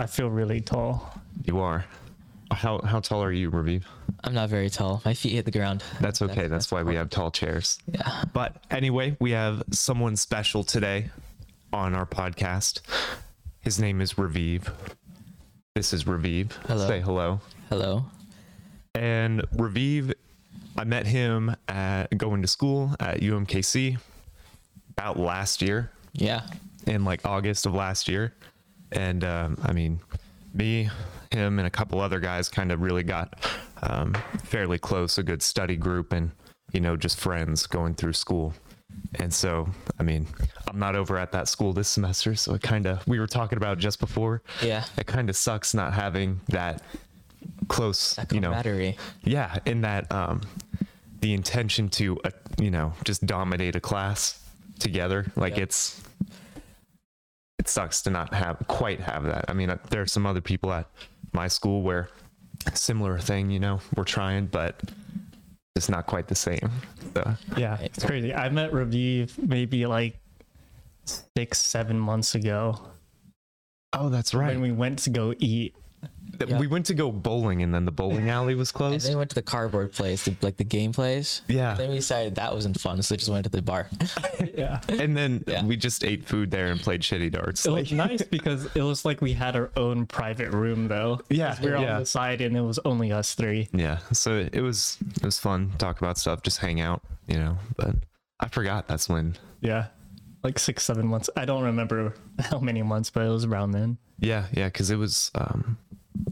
I feel really tall. You are. How how tall are you, Raviv? I'm not very tall. My feet hit the ground. That's okay. That's, why we have tall chairs. Yeah. But anyway, we have someone special today on our podcast. His name is Raviv. This is Raviv. Hello. Say hello. Hello. And Raviv, I met him at going to school at UMKC about last year Yeah. in like August of last year. And um, I mean, me, him, and a couple other guys kind of really got um, fairly close, a good study group, and you know, just friends going through school. And so, I mean, I'm not over at that school this semester, so it kind of we were talking about just before. Yeah. It kind of sucks not having that close, That you know, camaraderie. yeah, in that um, the intention to uh, you know just dominate a class together, like Yep. it's it sucks to not have quite have that. I mean, uh, there are some other people at my school where similar thing, you know, we're trying, but it's not quite the same. So, Yeah, it's crazy. I met Raviv maybe like six, seven months ago oh, that's right. when we went to go eat. Th- Yeah. We went to go bowling, and then the bowling alley was closed. And closed. then we went to the cardboard place, the, like the game place. Yeah, Then we decided that wasn't fun, so we just went to the bar. Yeah. and then Yeah. we just ate food there and played shitty darts. It Like, was nice because it was like we had our own private room though. Yeah, We were yeah. on the side and it was only us three. Yeah, so it it was it was fun talk about stuff, just hang out, you know. But I forgot that's when. Yeah. Like six, seven months. I don't remember how many months, but it was around then. Yeah, yeah, because it was um,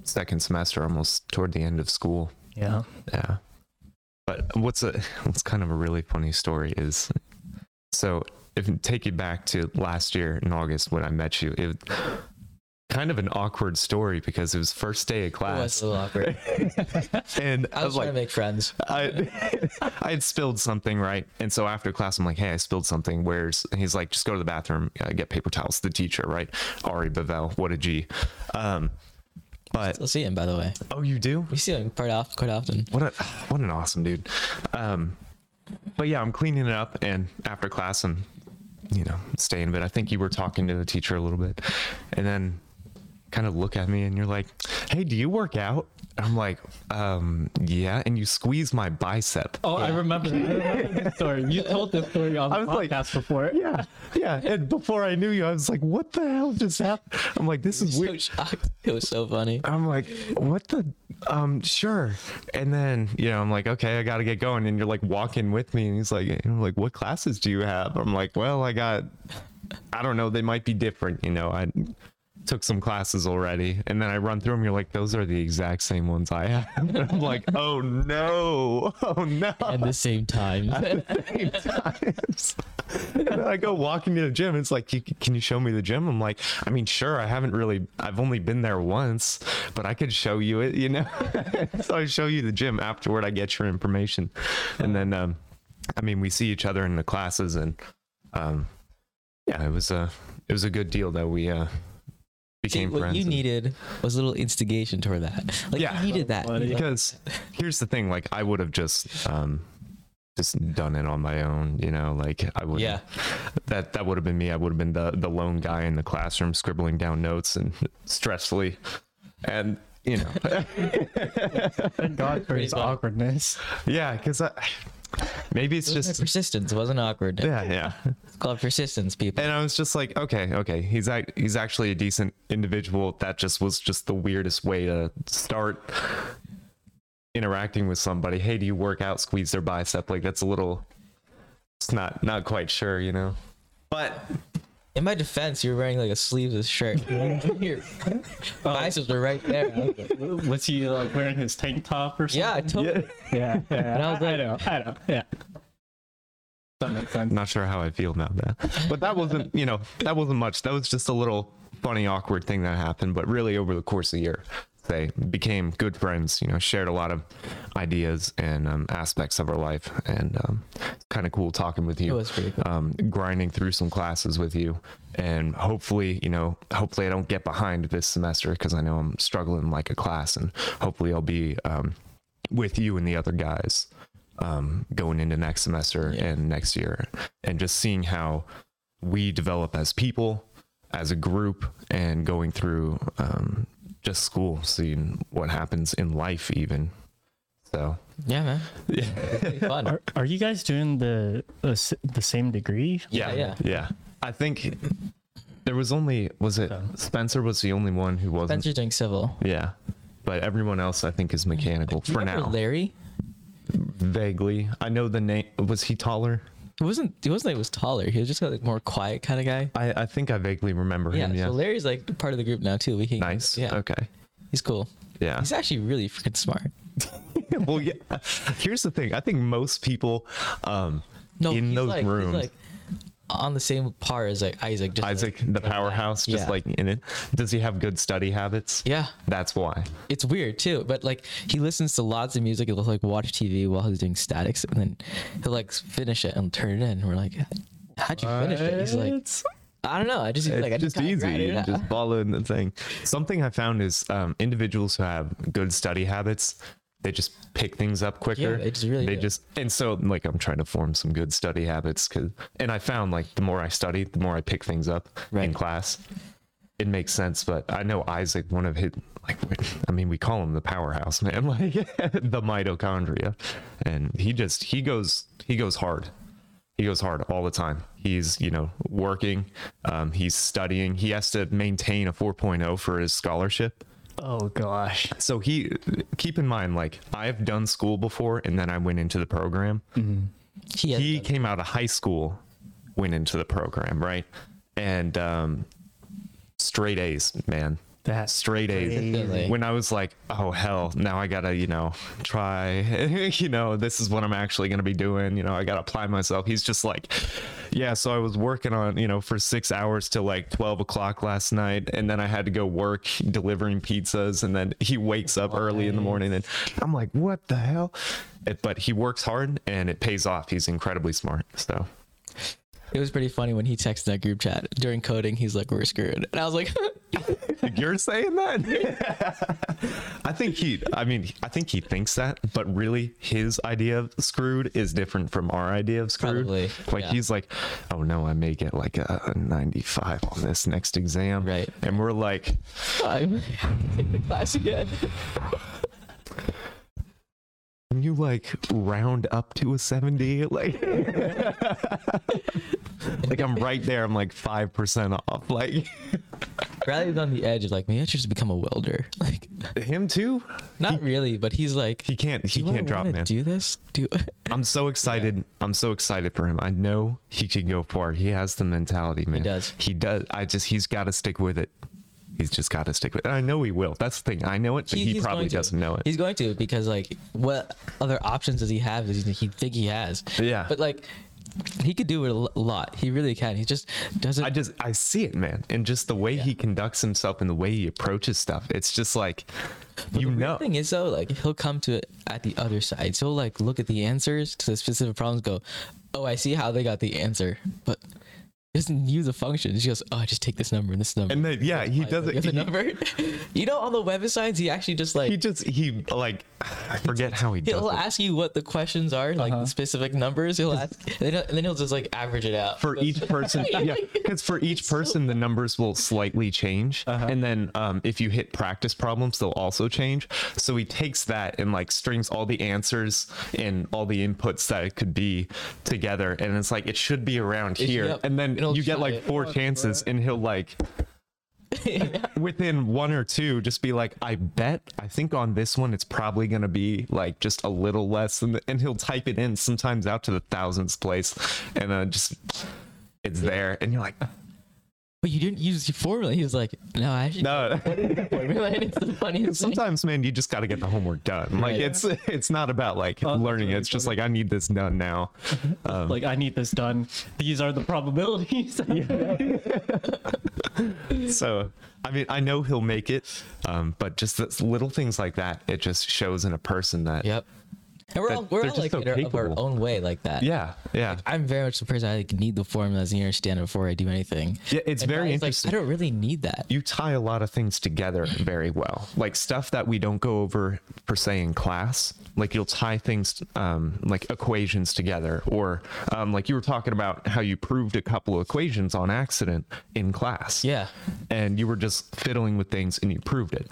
second semester, almost toward the end of school. Yeah. Yeah, but what's a what's kind of a really funny story is, so if take you back to last year in August when I met you, it kind of an awkward story because it was first day of It was class, a little awkward. and I was, trying to make friends. I I had spilled something right, and so after class, I'm like, "Hey, I spilled something. Where's?" And he's like, "Just go to the bathroom, uh, get paper towels." The teacher, right? Ari Bavel, what a G. Um, but Still see him, by the way. oh, you do? We see him quite often. Quite often. What a what an awesome dude. Um, but yeah, I'm cleaning it up, and after class, I'm you know staying. But I think you were talking to the teacher a little bit, and then kind of look at me, and you're like, "Hey, do you work out?" I'm like, um, "Yeah," and you squeeze my bicep. Oh, I remember, I remember this story. You told this story on the I was like- podcast before. Yeah, yeah. And before I knew you, I was like, "What the hell just happened?" I'm like, "This is So weird." shocked. It was so funny. I'm like, "What the?" Um, sure. And then you know, I'm like, "Okay, I got to get going." And you're like walking with me, and he's like, you know, "Like, what classes do you have?" I'm like, "Well, I got, I don't know. They might be different. You know, I." Took some classes already, and then I run through them. You're like, those are the exact same ones I have. And I'm like, oh no, oh no. At the same time. at the same times. I go walking to the gym. It's like, can you show me the gym? I'm like, I mean, sure. I haven't really. I've only been there once, but I could show you it. You know. so I show you the gym afterward. I get your information, and then, um, I mean, we see each other in the classes, and um, yeah, it was a it was a good deal that we uh See, became what friends. you and- needed was a little instigation toward that. Like Yeah. you needed that. Funny. Because here's the thing like i would have just um just done it on my own you know like i would Yeah. that that would have been me i would have been the the lone guy in the classroom scribbling down notes and stressfully and you know Thank God for his awkwardness. yeah because i maybe it's It just persistence. It wasn't awkward. yeah yeah. It's called persistence, people. and i was just like okay okay. He's act- he's actually a decent individual. That just was just the weirdest way to start interacting with somebody. Hey do you work out? Squeeze their bicep. Like that's a little it's not not quite sure you know? But In my defense, you were wearing like a sleeveless shirt. Your oh. biceps were right there. Was he like wearing his tank top or something? yeah, I told yeah Yeah. yeah. And I was I, know. I know. Yeah. That makes sense. Not sure how I feel about that. But that wasn't, you know, that wasn't much. That was just a little funny, awkward thing that happened. But really, over the course of the year, they became good friends. You know, shared a lot of ideas and um, aspects of our life, and um, kind of cool talking with you. it was pretty cool. Um, grinding through some classes with you, and hopefully, you know, hopefully I don't get behind this semester because I know I'm struggling like a class, and hopefully I'll be um, with you and the other guys um, going into next semester Yeah. and next year, and just seeing how we develop as people, as a group and going through um, just school, seeing what happens in life, even. So Yeah, man. It's pretty fun. Are, are you guys doing the the, s- the same degree? Yeah, yeah. yeah. I think there was only was it Yeah. Spencer was the only one who wasn't. Spencer doing civil. Yeah, but everyone else I think is mechanical Do you for now. Larry. Vaguely, I know the name. Was he taller? He wasn't. He wasn't like he was taller. He was just like more quiet kind of guy. I, I think I vaguely remember him. Yeah. So Larry's like part of the group now too. We can. nice. Yeah. Okay. He's cool. Yeah. He's actually really freaking smart. well, yeah. Here's the thing. I think most people, um, No, in those like, he's rooms, like on the same par as like Isaac. Just Isaac, like- the powerhouse, just Yeah. like in it. Does he have good study habits? Yeah. That's why. It's weird too, but like he listens to lots of music. He'll like watch TV while he's doing statics, and then he'll like finish it and turn it in. We're like, "How'd you finish it?" He's like, "I don't know. I just It's like I just kinda easy. it just following the thing. Something I found is um, individuals who have good study habits, they just pick things up quicker. they just really They do. just and so like I'm trying to form some good study habits because and I found like the more I study, the more I pick things up in class. It makes sense, but I know Isaac, one of his like I mean, we call him the powerhouse man, like the mitochondria, and he just he goes he goes hard he goes hard all the time he's you know working um, he's studying he has to maintain a 4.0 for his scholarship Oh gosh. so he keep in mind like i've done school before and then i went into the program. He has he done- came out of high school went into the program right? And um, straight a's man That's straight A's. When I was like, oh hell, now I gotta, you know, try, you know, this is what I'm actually gonna be doing. You know, I gotta apply myself. He's just like, yeah. So I was working on, you know, for six hours till like 12 o'clock last night, and then I had to go work delivering pizzas, and then he wakes up early in the morning, and I'm like, what the hell? But he works hard, and it pays off. He's incredibly smart. So It was pretty funny when he texted that group chat during coding. He's like, "We're screwed," and I was like, You're saying that? I think he, I mean, I think he thinks that, but really his idea of screwed is different from our idea of screwed. Probably, Like yeah. he's like, oh no, I may get like a, a 95 on this next exam. Right. And we're like, "I'm take the class again." Can you like round up to a 70? Like, like I'm right there. I'm like 5% off. Like Riley's on the edge of like, maybe I should just become a welder. Like, him too. not really, but he's like, He can't, he can't drop, man. Do this? Do I'm so excited. I'm so excited for him. I know he can go far. He has the mentality, man. He does. He does. I just he's got to stick with it. He's just got to stick with it. I know he will. That's the thing. I know it, but he, he's probably doesn't know it. He's going to because like, what other options does he have? Does he, he think he has? Yeah. But like, he could do it a lot. He really can. He just doesn't. I just I see it, man, and just the way he conducts himself and the way he approaches stuff. It's just like you the know. thing is though, like he'll come to it at the other side. So like look at the answers to the specific problems, go, "Oh, I see how they got the answer," but he doesn't use a function. He goes, "Oh, I just take this number and this number." And then yeah, he Like, does look it. at He, number. you know, on the websites, he actually just like he just he like I forget how he does it. he'll ask you what the questions are, like the specific numbers. He'll ask, and then, and then he'll just like average it out for each person yeah because for each person the numbers will slightly change and then um, if you hit practice problems they'll also change so he takes that and like strings all the answers and all the inputs that it could be together and it's like it should be around here yep. and then It'll you get like four chances and he'll like within one or two just be like i bet i think on this one it's probably going to be like just a little less than the, and he'll type it in sometimes out to the thousandth place and uh, just it's there and you're like But you didn't use your formula. He was like, "No, I actually no formula." And it's the funniest thing. sometimes man you just got to get the homework done like Right. it's it's not about like that's learning really it's just like i need this done now um, like I need this done. These are the probabilities. so i mean i know he'll make it um, but just little things like that it just shows in a person that Yep. And we're that all we're all like so in our, our own way like that. Yeah, yeah, I'm very much the person I like need the formulas and understand it before I do anything. yeah. It's And very guys, like, interesting. I don't really need that. you tie a lot of things together very well like stuff that we don't go over per se in class like you'll tie things um, like equations together or um, like you were talking about how you proved a couple of equations on accident in class Yeah. and you were just fiddling with things and you proved it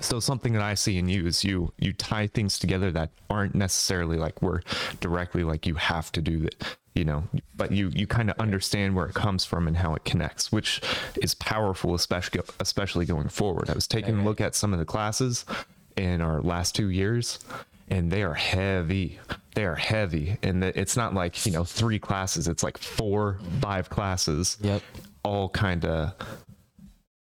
so something that i see in you is you you tie things together that aren't necessarily like we're directly like you have to do it you know but you you kind of understand where it comes from and how it connects which is powerful especially especially going forward. I was taking a look at some of the classes in our last two years and they are heavy they are heavy. And it's not like you know three classes it's like four five classes Yep. all kind of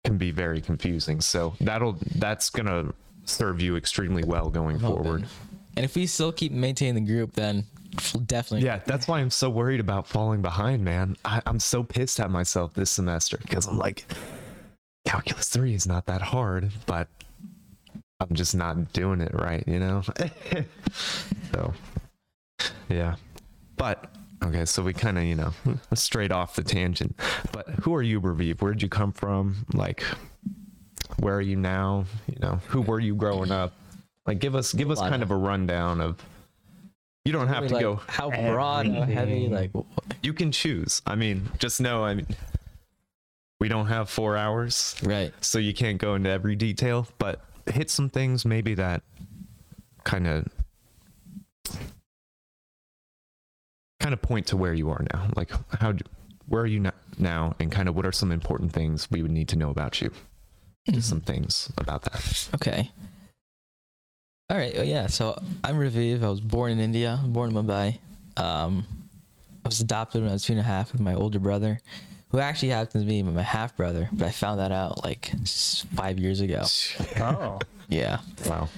can be very confusing. So that'll that's gonna serve you extremely well going forward. And if we still keep maintaining the group, then definitely. Yeah, that's why I'm so worried about falling behind, man. I, I'm so pissed at myself this semester because I'm like, calculus three is not that hard, but I'm just not doing it right, you know. so, yeah, but okay, so we kind of you know straight off the tangent. But who are you, Raviv? Where did you come from? Like, where are you now? You know, who were you growing up? Like, give us give us kind of a rundown of. You don't have to like, go how broad, how heavy, like you can choose. I mean, just know I mean we don't have 4 hours, right. so you can't go into every detail, but hit some things maybe that kind of kind of point to where you are now. Like how d- where are you now and kind of what are some important things we would need to know about you? Just some things about that. Okay. All right. oh, Yeah. So I'm Raviv. I was born in India. Born in Mumbai. Um, I was adopted when I was two and a half with my older brother, who actually happens to be my half brother. But I found that out like five years ago. Oh, Yeah. Wow.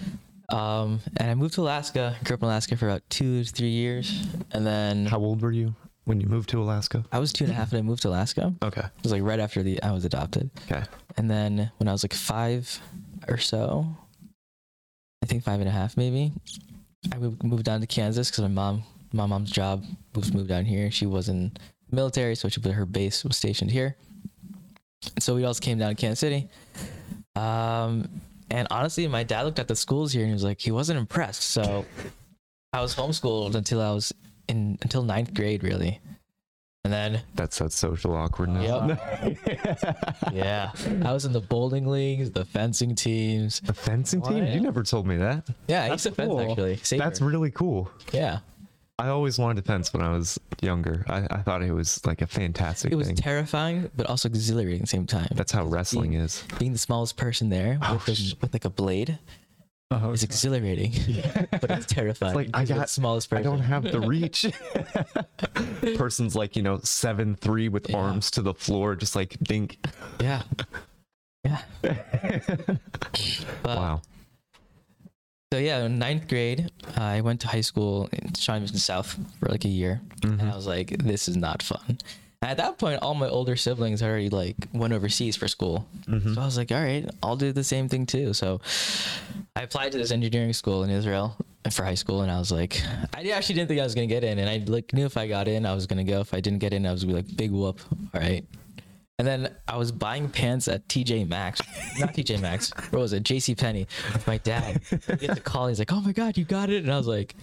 Um, and I moved to Alaska. Grew up in Alaska for about two to three years, and then How old were you when you moved to Alaska? I was two and a half when I moved to Alaska. Okay. It was like right after the I was adopted. Okay. And then when I was like five or so, I think five and a half maybe, I moved, moved down to Kansas because my mom, my mom's job was moved down here. She was in the military, so she put her base was stationed here. And so we also came down to Kansas City. Um, and honestly, my dad looked at the schools here and he was like, he wasn't impressed. So I was homeschooled until I was in until ninth grade, really. And then That's that social awkwardness. yeah, I was in the bowling leagues, the fencing teams. The fencing team? What? You never told me that. Yeah, I That's used to fence actually. Saber. That's really cool. yeah. I always wanted to fence when I was younger. I, I thought it was like a fantastic It was thing. terrifying, but also exhilarating at the same time. That's how wrestling being, is. Being the smallest person there Oh, with, the- sh- with like a blade oh is exhilarating, but it's terrifying. like, I because the got- smallest person. I don't have the reach. Person's like, you know, seven three with Yeah. arms to the floor, just like think. Yeah. Yeah. But, Wow. So yeah, in ninth grade, uh, I went to high school in Mission South for like a year, Mm-hmm. and I was like, "This is not fun." And at that point, all my older siblings already like went overseas for school, Mm-hmm. so I was like, "All right, I'll do the same thing too." So I applied to this engineering school in Israel for high school, and I was like, I actually didn't think I was gonna get in, and I like knew if I got in, I was gonna go. If I didn't get in, I was gonna be like, "Big whoop!" All right. And then I was buying pants at TJ Maxx, not TJ Maxx. What was it? JC Penney. With my dad. He gets a call. He's like, "Oh my god, you got it!" And I was like,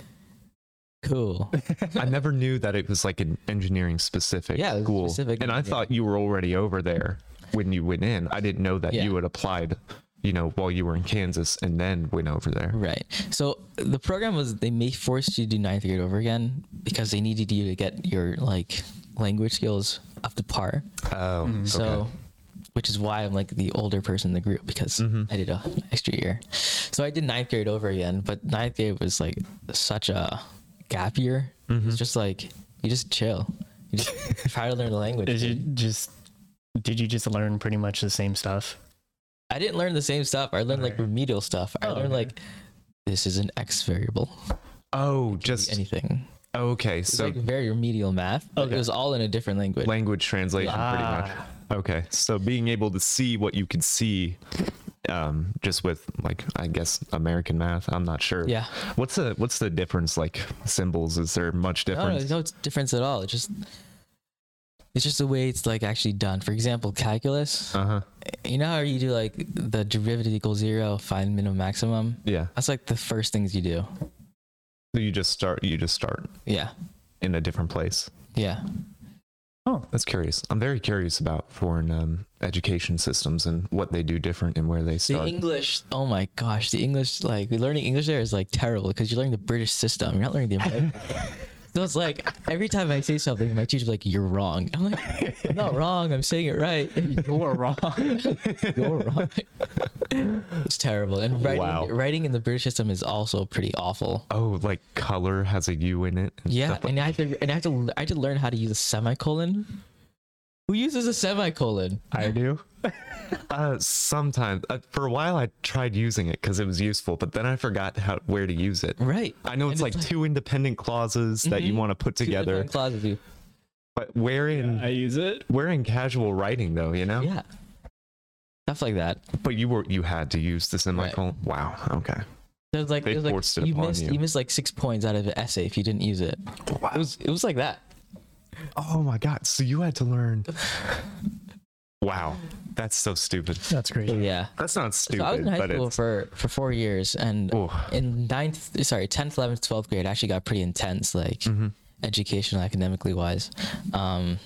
"Cool." I never knew that it was like an engineering specific Yeah, school. specific and I thought you were already over there when you went in. I didn't know that Yeah. you had applied, you know, while you were in Kansas and then went over there. Right. So the program was they may force you to do ninth grade over again because they needed you to get your like language skills up to par. Oh, So, okay. which is why I'm like the older person in the group because Mm-hmm. I did a extra year. So I did ninth grade over again, but ninth grade was like such a gap year. Mm-hmm. It's just like you just chill. You just try to learn the language. did you just did you just learn pretty much the same stuff? I didn't learn the same stuff. I learned like remedial stuff. I Oh, learned okay. like this is an X variable. Oh, Just just anything. Okay. It's So like very remedial math. Okay. It was all in a different language. language translation, pretty much. Ah, Okay, so being able to see what you could see um, just with like I guess American math. I'm not sure. Yeah. What's the what's the difference? Like symbols? Is there much No, no, difference? there's no difference at all. It's just it's just the way it's like actually done. For example, calculus. Uh huh. You know how you do like the derivative equals zero, find minimum maximum. Yeah. That's like the first things you do. So you just start. You just start Yeah, in a different place. yeah. Oh, that's curious. I'm very curious about foreign um, education systems and what they do different and where they start. The. English. Oh my gosh, the English like learning English there is like terrible because you're learning the British system. You're not learning the American. so it's like every time I say something, my teacher's like, "You're wrong." I'm like, "I'm not wrong. I'm saying it right." You're wrong. You're wrong. it's terrible. And writing, Wow. writing in the British system is also pretty awful. oh, like color has a U in it. and Yeah, stuff like- and I have to and I have to I had to learn how to use a semicolon. Who uses a semicolon? I do. Uh, sometimes uh, for a while I tried using it because it was useful, but then I forgot how where to use it. Right. I know it's And like two independent clauses that you Mhm. want to put Two together, different clauses. you- but where in I use it. where in casual writing though, you know? Yeah. Stuff like that. But you were you had to use the semicolon. Wow. Okay. There's like, They there's like it you upon missed you. you. missed like six points out of an essay if you didn't use it. Wow. It was it was like that. Oh my god. So you had to learn. Wow. That's so stupid. That's great. Yeah. That's not So stupid, I was in high but school it's for for four years, and oh, in ninth, sorry, tenth, eleventh, twelfth grade, actually got pretty intense, like mhm. educational, academically wise. Um,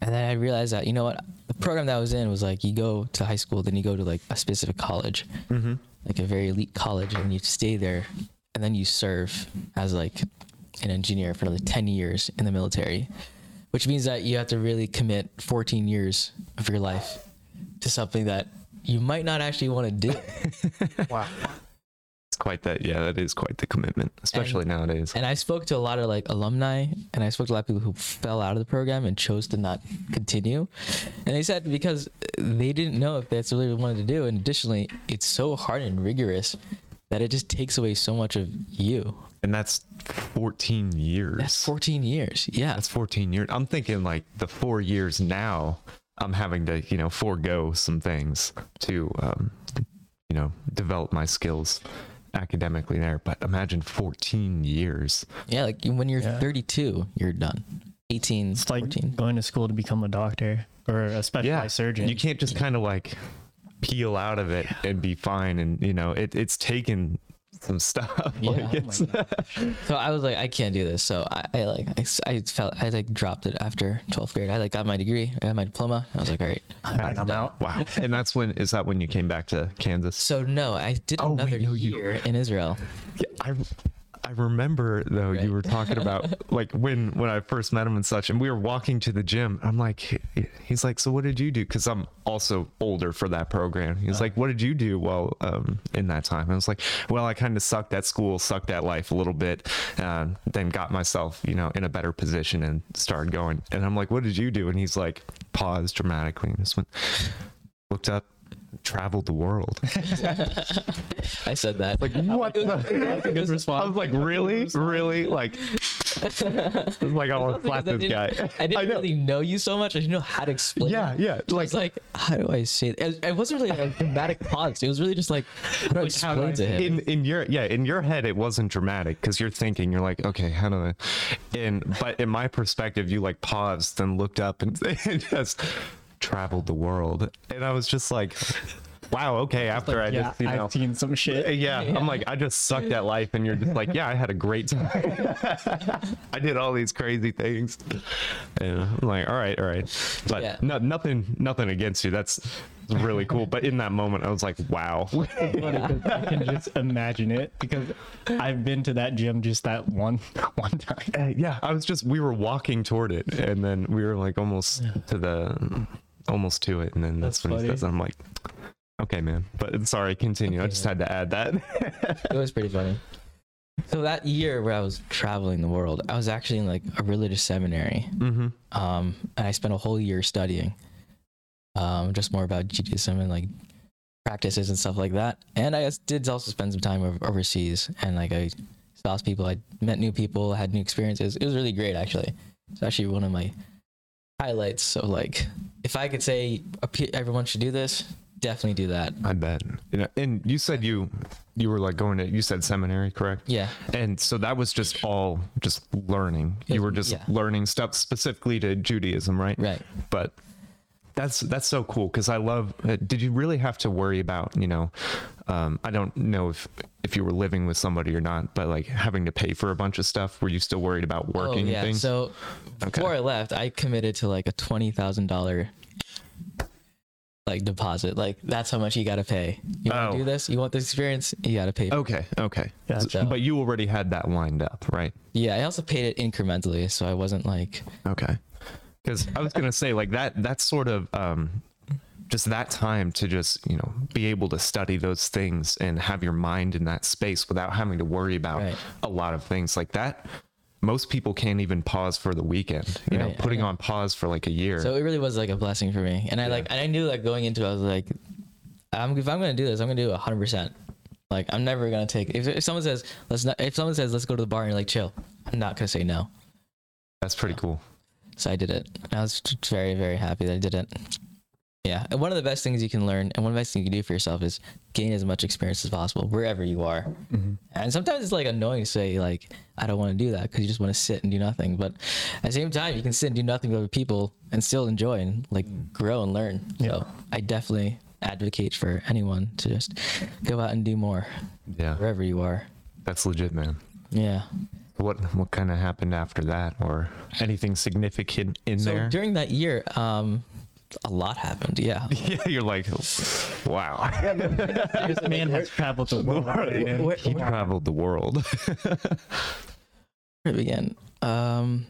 and then I realized that you know what, the program that I was in was like you go to high school, then you go to like a specific college, Mhm. like a very elite college, and you stay there, and then you serve as like an engineer for another ten years in the military, which means that you have to really commit fourteen years of your life to something that you might not actually want to do. Wow. It's quite that. Yeah, that is quite the commitment, especially nowadays. And I spoke to a lot of like alumni, and I spoke to a lot of people who fell out of the program and chose to not continue. And they said because they didn't know if that's really what they wanted to do. And additionally, it's so hard and rigorous that it just takes away so much of you. And that's 14 years. That's 14 years. Yeah. That's 14 years. I'm thinking like the four years now, I'm having to, you know, forego some things to, um, you know, develop my skills academically there. But imagine 14 years. Yeah. Like when you're Yeah. 32, you're done. 18, It's like 14. going to school to become a doctor or a specialized Yeah. surgeon. You can't just kind of like peel out of it and be fine. And, you know, it, it's taken some stuff. Yeah. Like, Oh So I was like, I can't do this. So I, I like, I felt, I like dropped it after 12th grade. I like got my degree, I got my diploma. I was like, all right. I'm, I'm out. wow. And that's when, is that when you came back to Kansas? So no, I did Oh, wait, another no, you- year in Israel. Yeah, I I remember though Right. you were talking about like when when I first met him and such, and we were walking to the gym. I'm like, he's like, so what did you do? Because I'm also older for that program. He's like, what did you do while um in that time? I was like, well, I kind of sucked at school, sucked at life a little bit, uh, then got myself you know in a better position and started going. And I'm like, what did you do? And he's like, paused dramatically and just went, looked up, traveled the world. I said that. Like what? the? Good response. I was like, really, really, like, like I want to slap I this guy. didn't- I didn't know. really know you so much. I didn't know how to explain. Yeah, it. yeah. Like, like, how do I say it? It- wasn't really a dramatic pause. It was really just like, how do I Like, how do explain I to him? in in your yeah, in your head, it wasn't dramatic because you're thinking, you're like, okay, how do I? And but in my perspective, you like paused and looked up and, and just traveled the world, and I was just like, wow, okay. After I yeah, just you know. I've seen some shit. Yeah, I'm like, I just sucked at life, and you're just like, yeah, I had a great time. I did all these crazy things, and I'm like, all right, all right, but Yeah. no, nothing, nothing against you. That's really cool. But in that moment, I was like, wow. I can just imagine it because I've been to that gym just that one one time. Uh, yeah, I was just, we were walking toward it, and then we were like almost to the, almost to it, and then that's, That's when he says, I'm like, okay, man. But sorry, continue. I just man. had to add that. It was pretty funny. So that year where I was traveling the world, I was actually in like a religious seminary. mm-hmm. Um, and I spent a whole year studying, um, just more about Judaism and like practices and stuff like that. And I just did also spend some time overseas and like I saw people, I met new people, had new experiences. It was really great actually. It's actually one of my highlights. So like, if I could say everyone should do this, definitely do that. I bet. You know, and you said you you were like going to you said seminary, correct? Yeah. And so that was just all just learning. You were just Yeah. learning stuff specifically to Judaism, right? Right. But that's that's so cool because I love. Uh, did you really have to worry about you know? Um, I don't know if if you were living with somebody or not, but like having to pay for a bunch of stuff. Were you still worried about working oh, yeah. things? So Okay. before I left, I committed to like a twenty thousand dollar like deposit. Like that's how much you got to pay. You want Oh. to do this? You want this experience? You got to pay. okay, okay. Gotcha. So- but you already had that lined up, right? Yeah, I also paid it incrementally, so I wasn't like Okay. Because I was gonna say like that. That's sort of um, just that time to just you know be able to study those things and have your mind in that space without having to worry about Right. a lot of things like that. Most people can't even pause for the weekend. You know, Right, I putting know. on pause for like a year. So it really was like a blessing for me, and I like, and I knew like going into it, I was like, I'm, if I'm gonna do this, I'm gonna do 100. percent Like I'm never gonna take. If, if someone says let's not, if someone says let's go to the bar and you're like chill, I'm not gonna say no. that's pretty cool. So I did it. I was very very happy that I did it. Yeah, and one of the best things you can learn, and one of the best things you can do for yourself is gain as much experience as possible wherever you are. Mm-hmm. And sometimes it's like annoying to say like I don't want to do that because you just want to sit and do nothing. But at the same time, you can sit and do nothing with other people and still enjoy and like grow and learn. So I definitely advocate for anyone to just go out and do more Yeah, wherever you are. that's legit, man. Yeah. What what kind of happened after that, or anything significant in So there? during that year, um, a lot happened. Yeah. yeah, you're like, wow. This man has traveled the world. man. Where- he traveled the world. Where to begin? Um,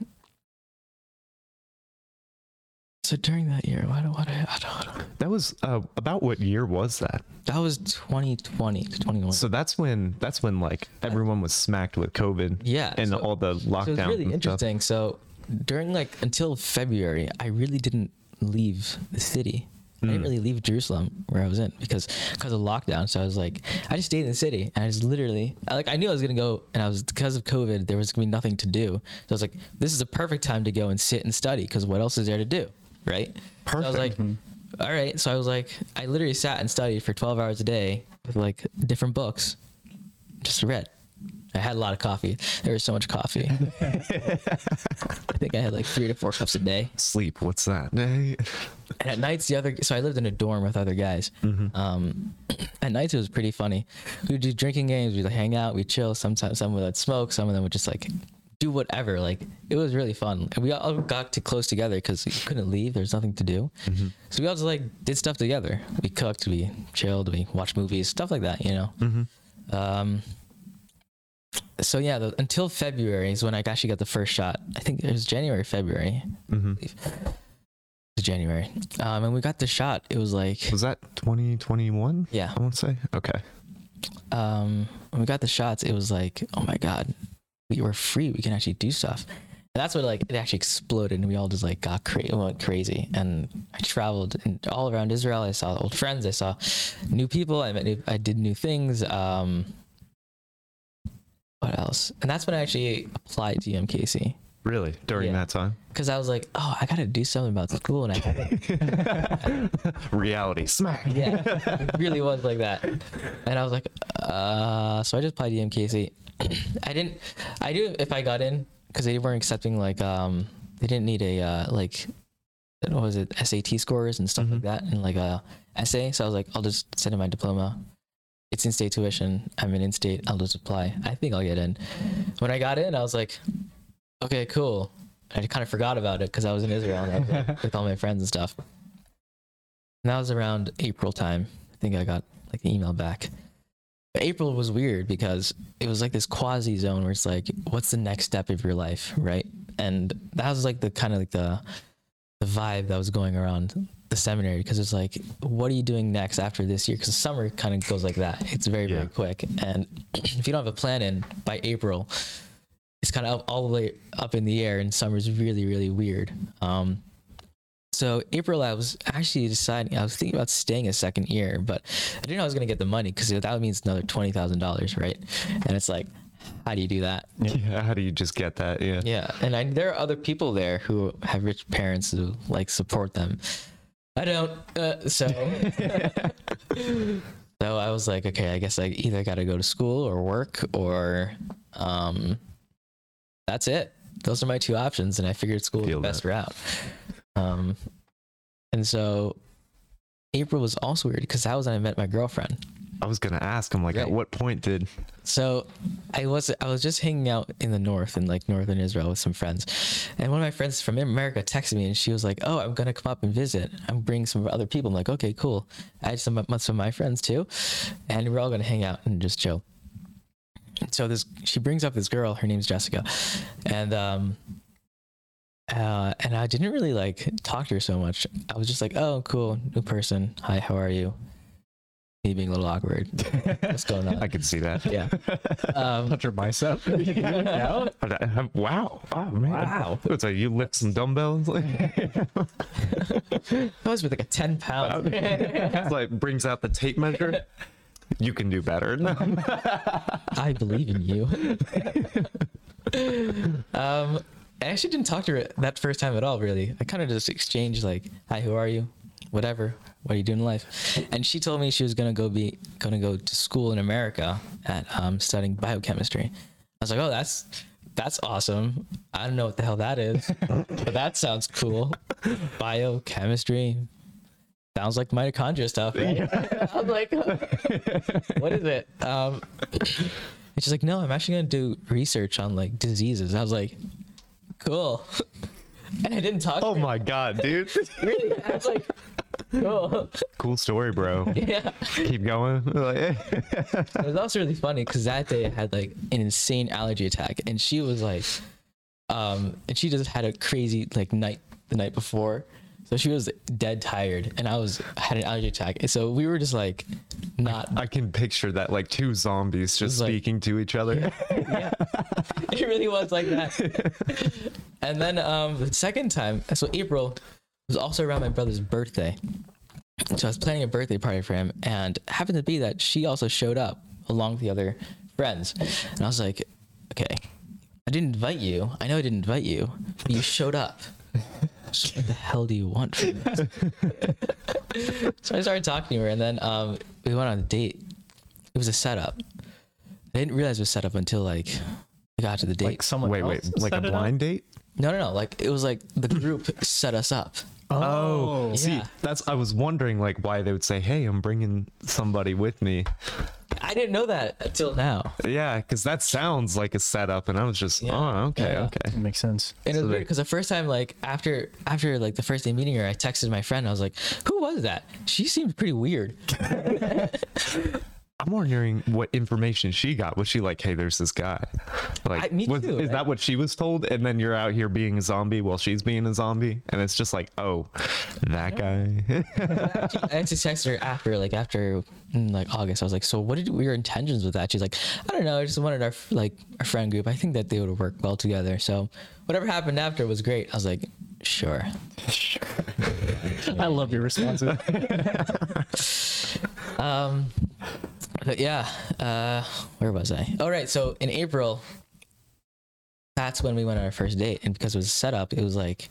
so during that year, what, what, don't, that was uh, about what year was that? that was 2020 to 21. So that's when that's when like everyone was smacked with COVID. Yeah, and so- all the lockdowns. so it's really and stuff. interesting. So during like until February, I really didn't leave the city. I didn't really leave Jerusalem where I was in because because of lockdown. So I was like, I just stayed in the city, and I just literally like I knew I was gonna go, and I was because of COVID, there was gonna be nothing to do. So I was like, this is a perfect time to go and sit and study because what else is there to do, right? So I was like, Perfect. all right. So I was like, I literally sat and studied for 12 hours a day with like different books, just read. I had a lot of coffee. There was so much coffee. I think I had like three to four cups a day. Sleep. What's that? And at nights, the other so I lived in a dorm with other guys. Um, at nights, it was pretty funny. We would do drinking games. We'd like, hang out. We'd chill. Sometimes some would smoke. Some of them would just like do whatever. Like it was really fun. And we all got to close together because we couldn't leave. There's nothing to do. So we all just like did stuff together. We cooked. We chilled. We watched movies. Stuff like that. You know. Um, so yeah, the, until February is when I actually got the first shot. I think it was January, February. hmm It was January. Um, and we got the shot. It was like, Was that 2021? yeah. I want to say. Okay. Um, when we got the shots, it was like, oh my god, we were free. We can actually do stuff. And that's what like it actually exploded, and we all just like got cra- went crazy. And I traveled and all around Israel. I saw old friends. I saw new people. I met. New, I did new things. Um, what else? And that's when I actually applied to UMKC Really? During Yeah. that time? because I was like, oh, I gotta do something about school, and I haven't Reality. Smack. yeah, it really was like that. And I was like, uh, so I just applied to MKC. I didn't, I knew if I got in because they weren't accepting like, um, they didn't need a, uh, like, what was it, SAT scores and stuff like that and like a essay. So I was like, I'll just send in my diploma. It's in state tuition. I'm in in state. I'll just apply. I think I'll get in. When I got in, I was like, okay, cool. I kind of forgot about it because I was in Israel and I was like, with all my friends and stuff. And that was around April time. I think I got like the email back. April was weird because it was like this quasi zone where it's like, what's the next step of your life, right? And that was like the kind of like the the vibe that was going around the seminary because it's like, what are you doing next after this year? Because summer kind of goes like that. It's very Yeah. very quick, and if you don't have a plan in by April, it's kind of all the way up in the air, and summer's really really weird. Um, so April, I was actually deciding. I was thinking about staying a second year, but I didn't know I was going to get the money because that means another twenty thousand dollars, right? And it's like, how do you do that? Yeah. How do you just get that? Yeah. Yeah, and I, there are other people there who have rich parents who like support them. I don't. Uh, so, so I was like, okay, I guess I either got to go to school or work or, um, that's it. Those are my two options, and I figured school was the best route. Um, and so April was also weird because that was when I met my girlfriend. I was gonna ask him like, at what point did So I was I was just hanging out in the north in like northern Israel with some friends, and one of my friends from America texted me and she was like, "Oh, I'm gonna come up and visit. I'm bringing some other people." I'm like, "Okay, cool." I had some some of my friends too, and we're all gonna hang out and just chill. So this she brings up this girl. Her name's Jessica, and um. Uh, and I didn't really like talk to her so much. I was just like, "Oh, cool, new person. Hi, how are you?" Me being a little awkward. What's going on? I can see that? yeah. Um, Touch your bicep. yeah. Wow. Oh man. Wow. It's like you lift some dumbbells. I was with like a 10 pound. It's like brings out the tape measure. You can do better. I believe in you. um, I actually didn't talk to her that first time at all, really. I kind of just exchanged, like, hi, who are you? Whatever. What are you doing in life? And she told me she was going to go be, going to go to school in America at um, studying biochemistry. I was like, oh, that's, that's awesome. I don't know what the hell that is, but that sounds cool. Biochemistry. Sounds like mitochondria stuff. Right? I'm like, what is it? Um, and she's like, no, I'm actually gonna do research on like diseases. I was like, cool. And I didn't talk. oh my god, dude. Really? I was like, cool. Cool story, bro. Yeah. Keep going. It was also really funny because that day I had like an insane allergy attack, and she was like, um, and she just had a crazy like night the night before, so she was dead tired, and I was had an allergy attack, and so we were just like, not. I can picture that like two zombies just like- speaking to each other. yeah, it really was like that. and then um, the second time, so April was also around my brother's birthday. So I was planning a birthday party for him, and happened to be that she also showed up along with the other friends. And I was like, okay, I didn't invite you. I know I didn't invite you, but you showed up. So what the hell do you want from me? so I started talking to her, and then um, we went on a date. It was a setup. I didn't realize it was set up until like I got to the date. Like someone wait, else wait, like a set up? blind date? no, no, no. Like it was like the group set us up. Oh, see, Yeah. that's I was wondering like why they would say, "Hey, I'm bringing somebody with me." I didn't know that until now. Yeah, because that sounds like a setup, and I was just, Yeah. oh, okay, Yeah. okay. Makes sense. And it So was they- weird because the first time, like after after like the first day meeting her, I texted my friend. I was like, "Who was that? She seemed pretty weird." I'm wondering what information she got. Was she like, "Hey, there's this guy"? Like, I- me was- too. is that what she was told? And then you're out here being a zombie while she's being a zombie, and it's just like, oh, that guy. I actually texted her after, like after mm, like August. I was like, "So what did were your intentions with that?" She's like, "I don't know. I just wanted our like our friend group. I think that they would work well together. So whatever happened after was great." I was like, "Sure." Sure. I love your responses. Um, but yeah, uh, where was I? All right. So in April, that's when we went on our first date, and because it was set up, it was like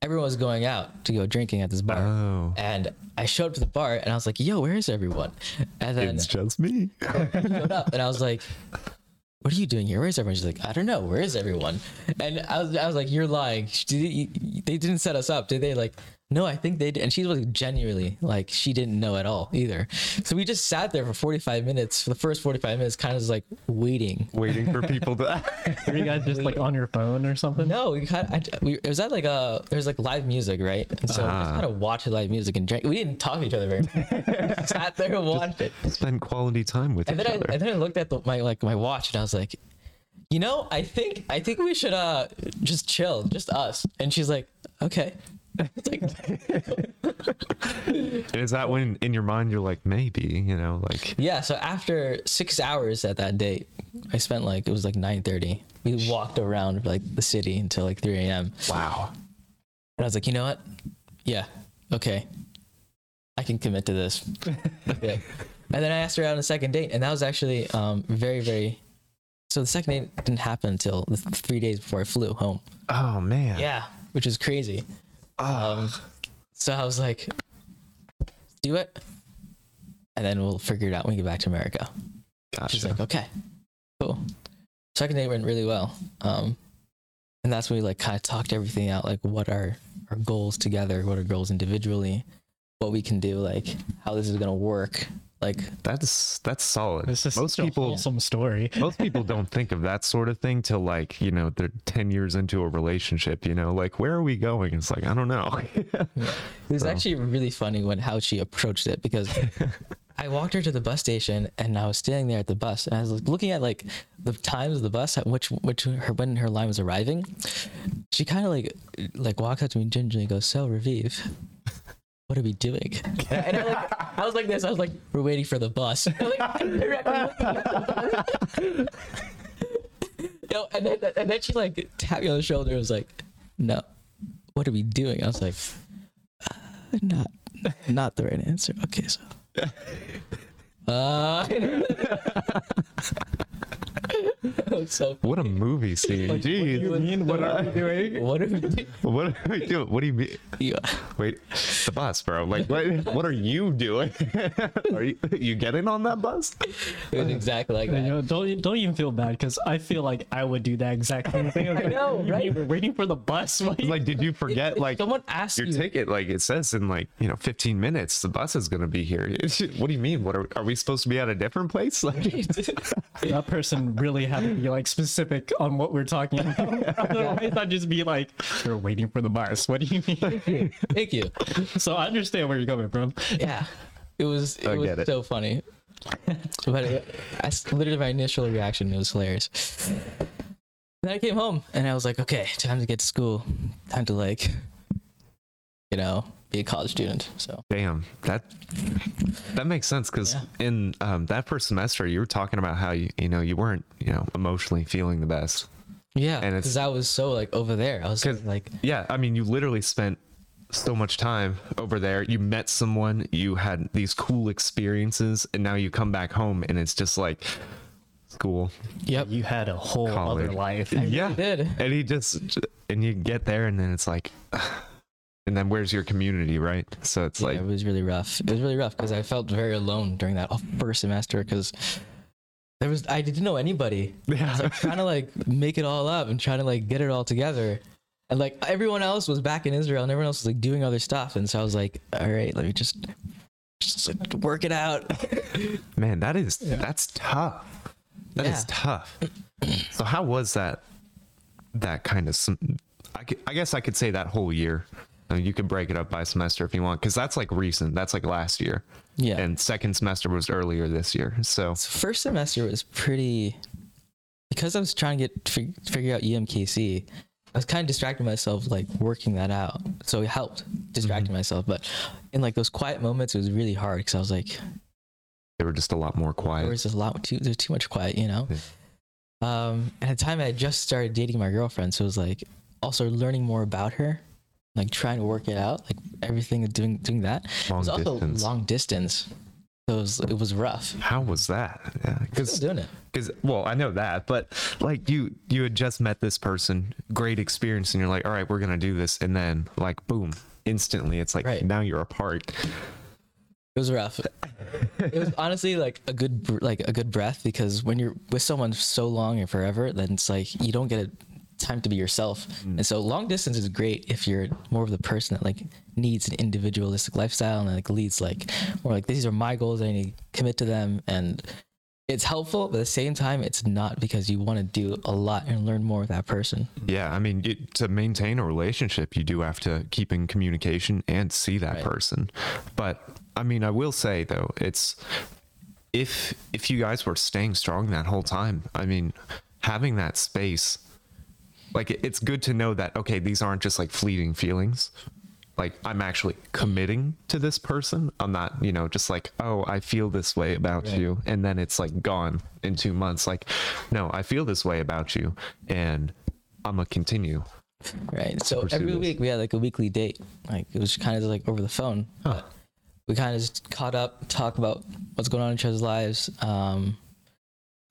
everyone was going out to go drinking at this bar, oh, and I showed up to the bar, and I was like, "Yo, where is everyone?" And then it's just me. showed up, and I was like. What are you doing here? Where's everyone? She's like, I don't know. Where is everyone? And I was, I was like, you're lying. Did they didn't set us up, did they? Like, no, I think they did. And she was genuinely like, she didn't know at all either. So we just sat there for 45 minutes. For the first 45 minutes, kind of just like waiting. Waiting for people to. Were you guys just like on your phone or something? No, we kind of, we, it was at like a, there was like live music, right? And so we just kind of watched live music and drank. We didn't talk to each other very much. Sat there and watched it. Spend quality time with And each then I, other. and then I looked at the, my like my watch and I was like, you know, I think I think we should uh just chill, just us. And she's like, okay. It's like, Is that when in your mind you're like, maybe, you know, like, yeah. So after six hours at that date, I spent like it was like nine thirty. We walked around like the city until like three a.m. wow. And I was like, you know what? Yeah, okay. I can commit to this. yeah. And then I asked her out on a second date, and that was actually um very very. So the second date didn't happen until the three days before I flew home. Oh man. Yeah, which is crazy. Um, so I was like, do it, and then we'll figure it out when we get back to America. She's like, okay, cool. Second date went really well. Um, and that's when we like kind of talked everything out, like what are our goals together, what are goals individually, what we can do, like how this is gonna work. Like, That's that's solid. This is most such a people wholesome story. most people don't think of that sort of thing till like you know they're 10 years into a relationship you know like where are we going it's like i don't know it was So- actually really funny when how she approached it because I walked her to the bus station and I was standing there at the bus and I was looking at like the times of the bus at which which her when her line was arriving. She kind of like like walks up to me gingerly and goes, "So Raviv, what are we doing?" And I, like, I was like this. I was like, "We're waiting for the bus." Yo, and then and then she like tapped me on the shoulder. and was like, "No, what are we doing?" I was like, uh, "Not, not the right answer." Okay, so. Uh, so what a movie scene jeez you mean what are we doing? what are we doing? what are we doing what do you mean Yeah. wait the bus bro like what, what are you doing are you you getting on that bus It was exactly like You that. know, don't don't even feel bad because I feel like I would do that exact same thing. I was like, know, right? mean We're waiting for the bus. What like did you forget like someone asks your you, ticket like it says in like you know 15 minutes the bus is gonna be here what do you mean what are, are we supposed to be at a different place like that person really had to be like specific on what we're talking about. Otherwise, I'd just be like, "We're waiting for the bus." What do you mean? thank you. so I understand where you're coming from. Yeah, it was it I was it. so funny. but it, I s- literally my initial reaction it was hilarious. Then I came home and I was like, okay, time to get to school. Time to like, you know, be a college student. So Damn, that that makes sense because Yeah. in um, that first semester, you were talking about how you you know you weren't you know emotionally feeling the best. yeah, And it's- because I was so like over there. I was like, Yeah, I mean, you literally spent so much time over there. You met someone, you had these cool experiences, and now you come back home and it's just like school. yep, You had a whole College. other life. yeah, did. and he just and you get there and then it's like. And then where's your community, right? So it's Yeah, like it was really rough. It was really rough because I felt very alone during that first semester because there was I didn't know anybody. I was like trying to like make it all up and trying to like get it all together. And like everyone else was back in Israel and everyone else was like doing other stuff. And so I was like, all right, let me just, just like, work it out. Man, that is that's tough. That is Yeah. tough. so how was that? That kind of some. I, I guess I could say that whole year. I mean, you could break it up by semester if you want, because that's like recent. That's like last year, Yeah. and second semester was earlier this year. So So first semester was pretty because I was trying to get fig- figure out UMKC. I was kind of distracting myself, like working that out. So it helped distracting myself. But in like those quiet moments, it was really hard because I was like, they were just a lot more quiet. there was a lot too. There's too much quiet, you know. Um, at the time, I had just started dating my girlfriend, so it was like also learning more about her, like trying to work it out, like everything doing doing that. it Long was also distance. long distance, it was it was rough. How was that? Yeah, because doing it. because well, I know that, but like you you had just met this person, great experience, and you're like, all right, we're gonna do this, and then like boom, instantly, it's like Right. now you're apart. It was rough. it was honestly like a good like a good breath because when you're with someone so long and forever, then it's like you don't get a time to be yourself. Mm. And so long distance is great if you're more of the person that like needs an individualistic lifestyle and like leads like more like these are my goals. I need to commit to them and it's helpful, but at the same time, it's not because you want to do a lot and learn more with that person. Yeah, I mean, you, to maintain a relationship, you do have to keep in communication and see that Right. person. But I mean, I will say though, it's if if you guys were staying strong that whole time, I mean, having that space, like it's good to know that okay, these aren't just like fleeting feelings. Like I'm actually committing to this person. I'm not, you know, just like, oh, I feel this way about Right. you, and then it's like gone in two months. Like, no, I feel this way about you, and I'm gonna continue. Right. So every this. week we had like a weekly date. Like it was kind of like over the phone. Huh. We kind of just caught up, talk about what's going on in each other's lives. Um,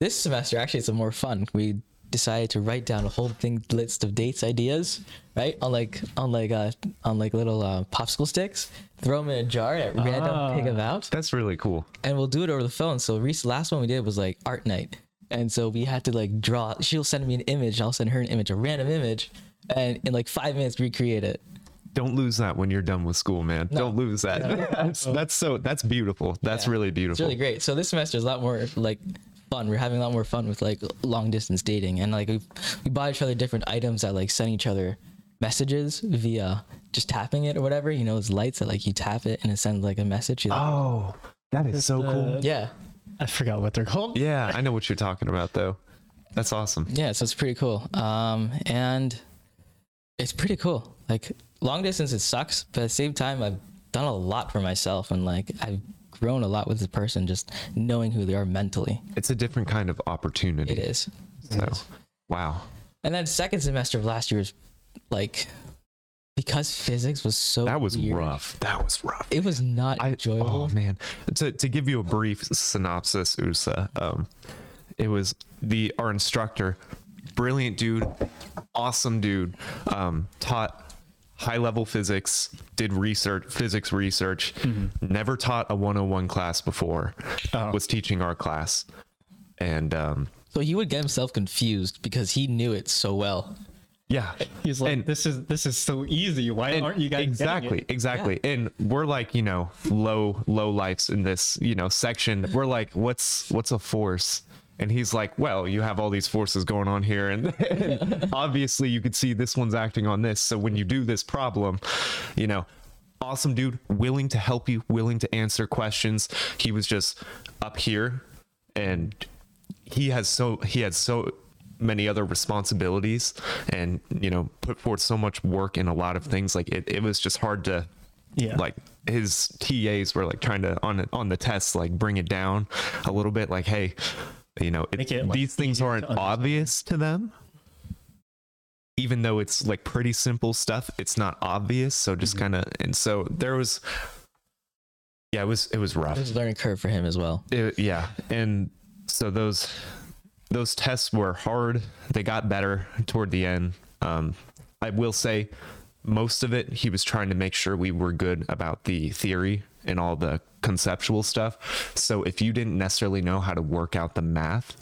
this semester actually it's a more fun. We decided to write down a whole thing list of dates ideas, right? On like on like uh on like little uh, popsicle sticks, throw them in a jar at random, pick them out, That's really cool. and we'll do it over the phone. So Reese, last one we did was like art night, and so we had to like draw. She'll send me an image, I'll send her an image, a random image, and in like five minutes recreate it. Don't lose that when you're done with school, man. Don't lose that. that's, that's so that's beautiful. That's Yeah. really beautiful. It's really great. So this semester is a lot more like fun. We're having a lot more fun with like long distance dating, and like we we bought each other different items that like send each other messages via just tapping it or whatever. You know, those lights that like you tap it and it sends like a message. You- Oh, that is so cool. yeah, I forgot what they're called. Yeah, I know what you're talking about though. That's awesome. yeah. So it's pretty cool. Um, and it's pretty cool. Like long distance, it sucks, but at the same time, I've done a lot for myself, and like I've grown a lot with this person, just knowing who they are mentally. It's a different kind of opportunity. It is. So, wow. And then second semester of last year was like because physics was so That was weird, rough. That was rough. It was not I, enjoyable. oh man, to to give you a brief synopsis, Usa, um, it was the our instructor, brilliant dude, awesome dude, um, taught high level physics, did research, physics research, never taught a 101 class before, Oh. was teaching our class, and um, So he would get himself confused because he knew it so well. yeah, He's like, And- this is this is so easy. Why aren't you guys getting exactly it? exactly and we're like you know low low lights in this you know section we're like what's what's a force and he's like well you have all these forces going on here. And, and obviously you could see this one's acting on this. So when you do this problem you know awesome dude willing to help you willing to answer questions. He was just up here and he has so he had so many other responsibilities and you know put forth so much work in a lot of things. Like it, it was just hard to Yeah. like his tas were like trying to on it on the test like bring it down a little bit. Like hey you know it, Make it, like, these things aren't understand. obvious to them even though it's like pretty simple stuff it's not obvious so just Mm-hmm. kind of and so there was yeah it was it was rough It was a learning curve for him as well. it, yeah and so those those tests were hard they got better toward the end um, i will say most of it he was trying to make sure we were good about the theory and all the conceptual stuff so if you didn't necessarily know how to work out the math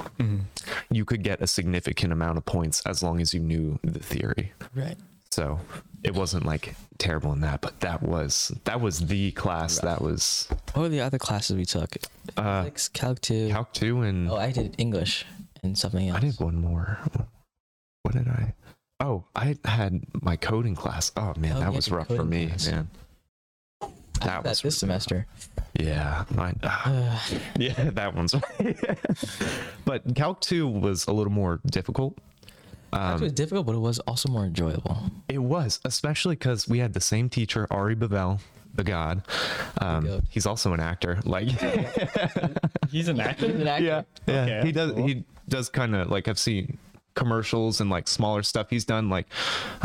you could get a significant amount of points as long as you knew the theory Right. so it wasn't like terrible in that but that was that was the class that was What were the other classes we took? uh Physics, Calc 2. calc 2 and oh, I did English and something else. I did one more. What did I? Oh, I had my coding class. Oh man, Oh, that was rough for me, class. man. I that that was this semester. Yeah, mine. ah, Uh, yeah, that one's. but Calc two was a little more difficult. it Um, was difficult, but it was also more enjoyable. it was, especially because we had the same teacher, Ari Bavel, the god. Um, he's also an actor. Like, He's an actor. An actor. yeah, yeah. Okay, he does. cool. He does kind of like I've seen commercials and like smaller stuff. He's done like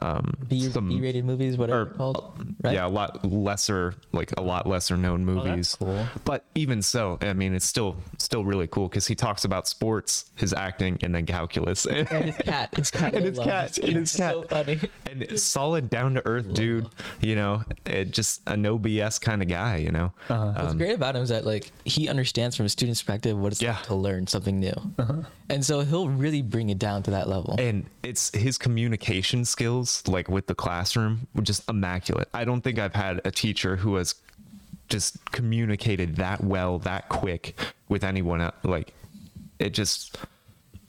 um B, some B-rated movies, whatever or- they're called. Right? yeah, a lot lesser, like a lot lesser known Oh, movies. that's cool. But even so, I mean, it's still still really cool because he talks about sports, his acting, and then calculus. And his cat. His cat. And I his love cat, and his So funny. and solid, down to earth dude. You know, it just a no BS kind of guy. You know, uh-huh. What's um, great about him is that like he understands from a student's perspective what it's Yeah. like to learn something new, uh-huh. and so he'll really bring it down to that level. and it's his communication skills like with the classroom were just immaculate i don't think i've had a teacher who has just communicated that well that quick with anyone el- like it just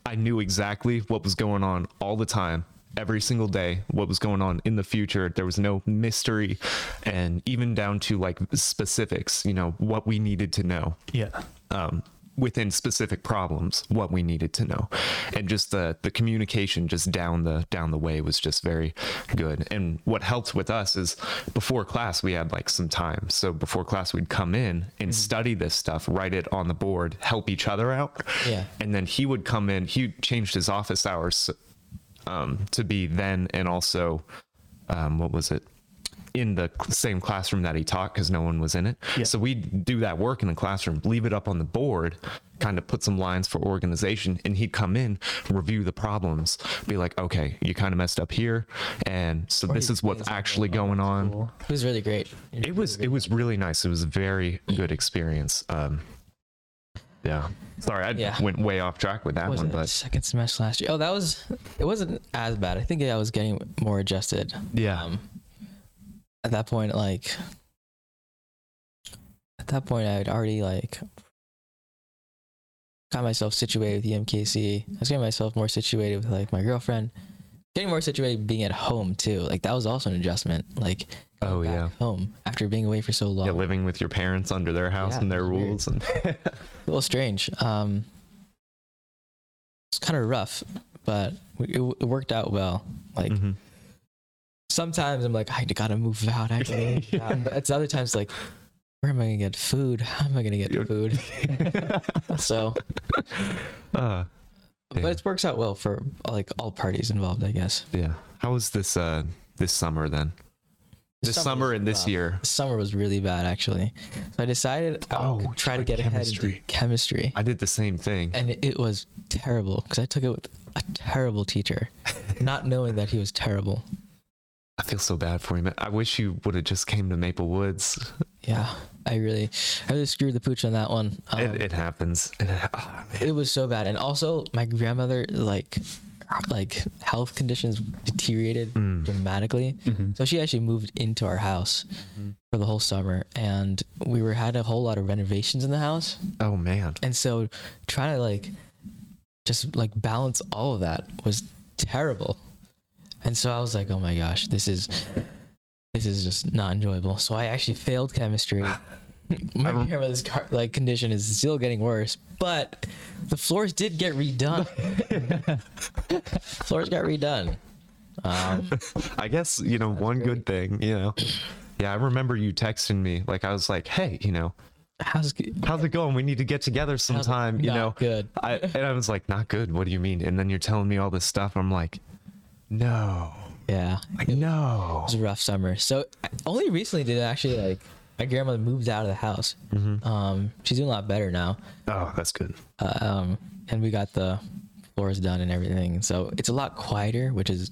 i knew exactly what was going on all the time every single day what was going on in the future there was no mystery and even down to like specifics you know what we needed to know Yeah. um, within specific problems what we needed to know. And just the the communication just down the down the way was just very good. And what helped with us is before class we had like some time. So before class we'd come in and study this stuff write it on the board help each other out. Yeah. and then he would come in he changed his office hours um, to be then and also um, what was it in the same classroom that he taught because no one was in it. Yeah. So we'd do that work in the classroom, leave it up on the board, kind of put some lines for organization, and he'd come in, review the problems, be like, okay, you kind of messed up here, and so this is what's actually going on. Cool. It was really great. It was it was really nice. It was a very good experience. Um, yeah. Sorry, I Yeah. went way off track with that was one, it, but second semester last year. Oh, that was. It wasn't as bad. I think I was getting more adjusted. yeah. Um, at that point, like, at that point, I had already like got myself situated with the MKC. I was getting myself more situated with like my girlfriend, getting more situated being at home too. Like that was also an adjustment. Like, Oh, back yeah. home after being away for so long. yeah, living with your parents under their house Yeah, and their rules and a little strange. Um, it's kind of rough, but it, it worked out well. Like Mhm. Sometimes I'm like, I gotta move out. I gotta move out. It's other times like, where am I gonna get food? How am I gonna get food? so, uh, but Yeah. it works out well for like all parties involved, I guess. yeah. How was this uh this summer then? This summer was and this rough. year. The summer was really bad actually. So I decided I Oh, would try to get ahead and do chemistry. chemistry. I did the same thing. and it, it was terrible because I took it with a terrible teacher, not knowing that he was terrible. I feel so bad for you, man. I wish you would have just came to Maple Woods. Yeah, I really, I really screwed the pooch on that one. Um, it, it happens. It, man. it was so bad, and also my grandmother like, like health conditions deteriorated Mm. dramatically. Mhm. So she actually moved into our house for the whole summer, and we were had a whole lot of renovations in the house, Oh man. and so trying to like, just like balance all of that was terrible. And so I was like, oh my gosh, this is this is just not enjoyable. So I actually failed chemistry. My grandmother's car- like condition is still getting worse, but the floors did get redone. floors got redone. Um, I guess, you know, one good thing, you know. Yeah, I remember you texting me. Like I was like, hey, you know, how's how's it going? We need to get together sometime, you not know. good? I and I was like, not good. What do you mean? And then you're telling me all this stuff. I'm like, no, Yeah, like it was a rough summer. So I- only recently did I actually like my grandmother moved out of the house. Um, she's doing a lot better now. Oh, that's good. uh, um, and we got the floors done and everything. So it's a lot quieter, which is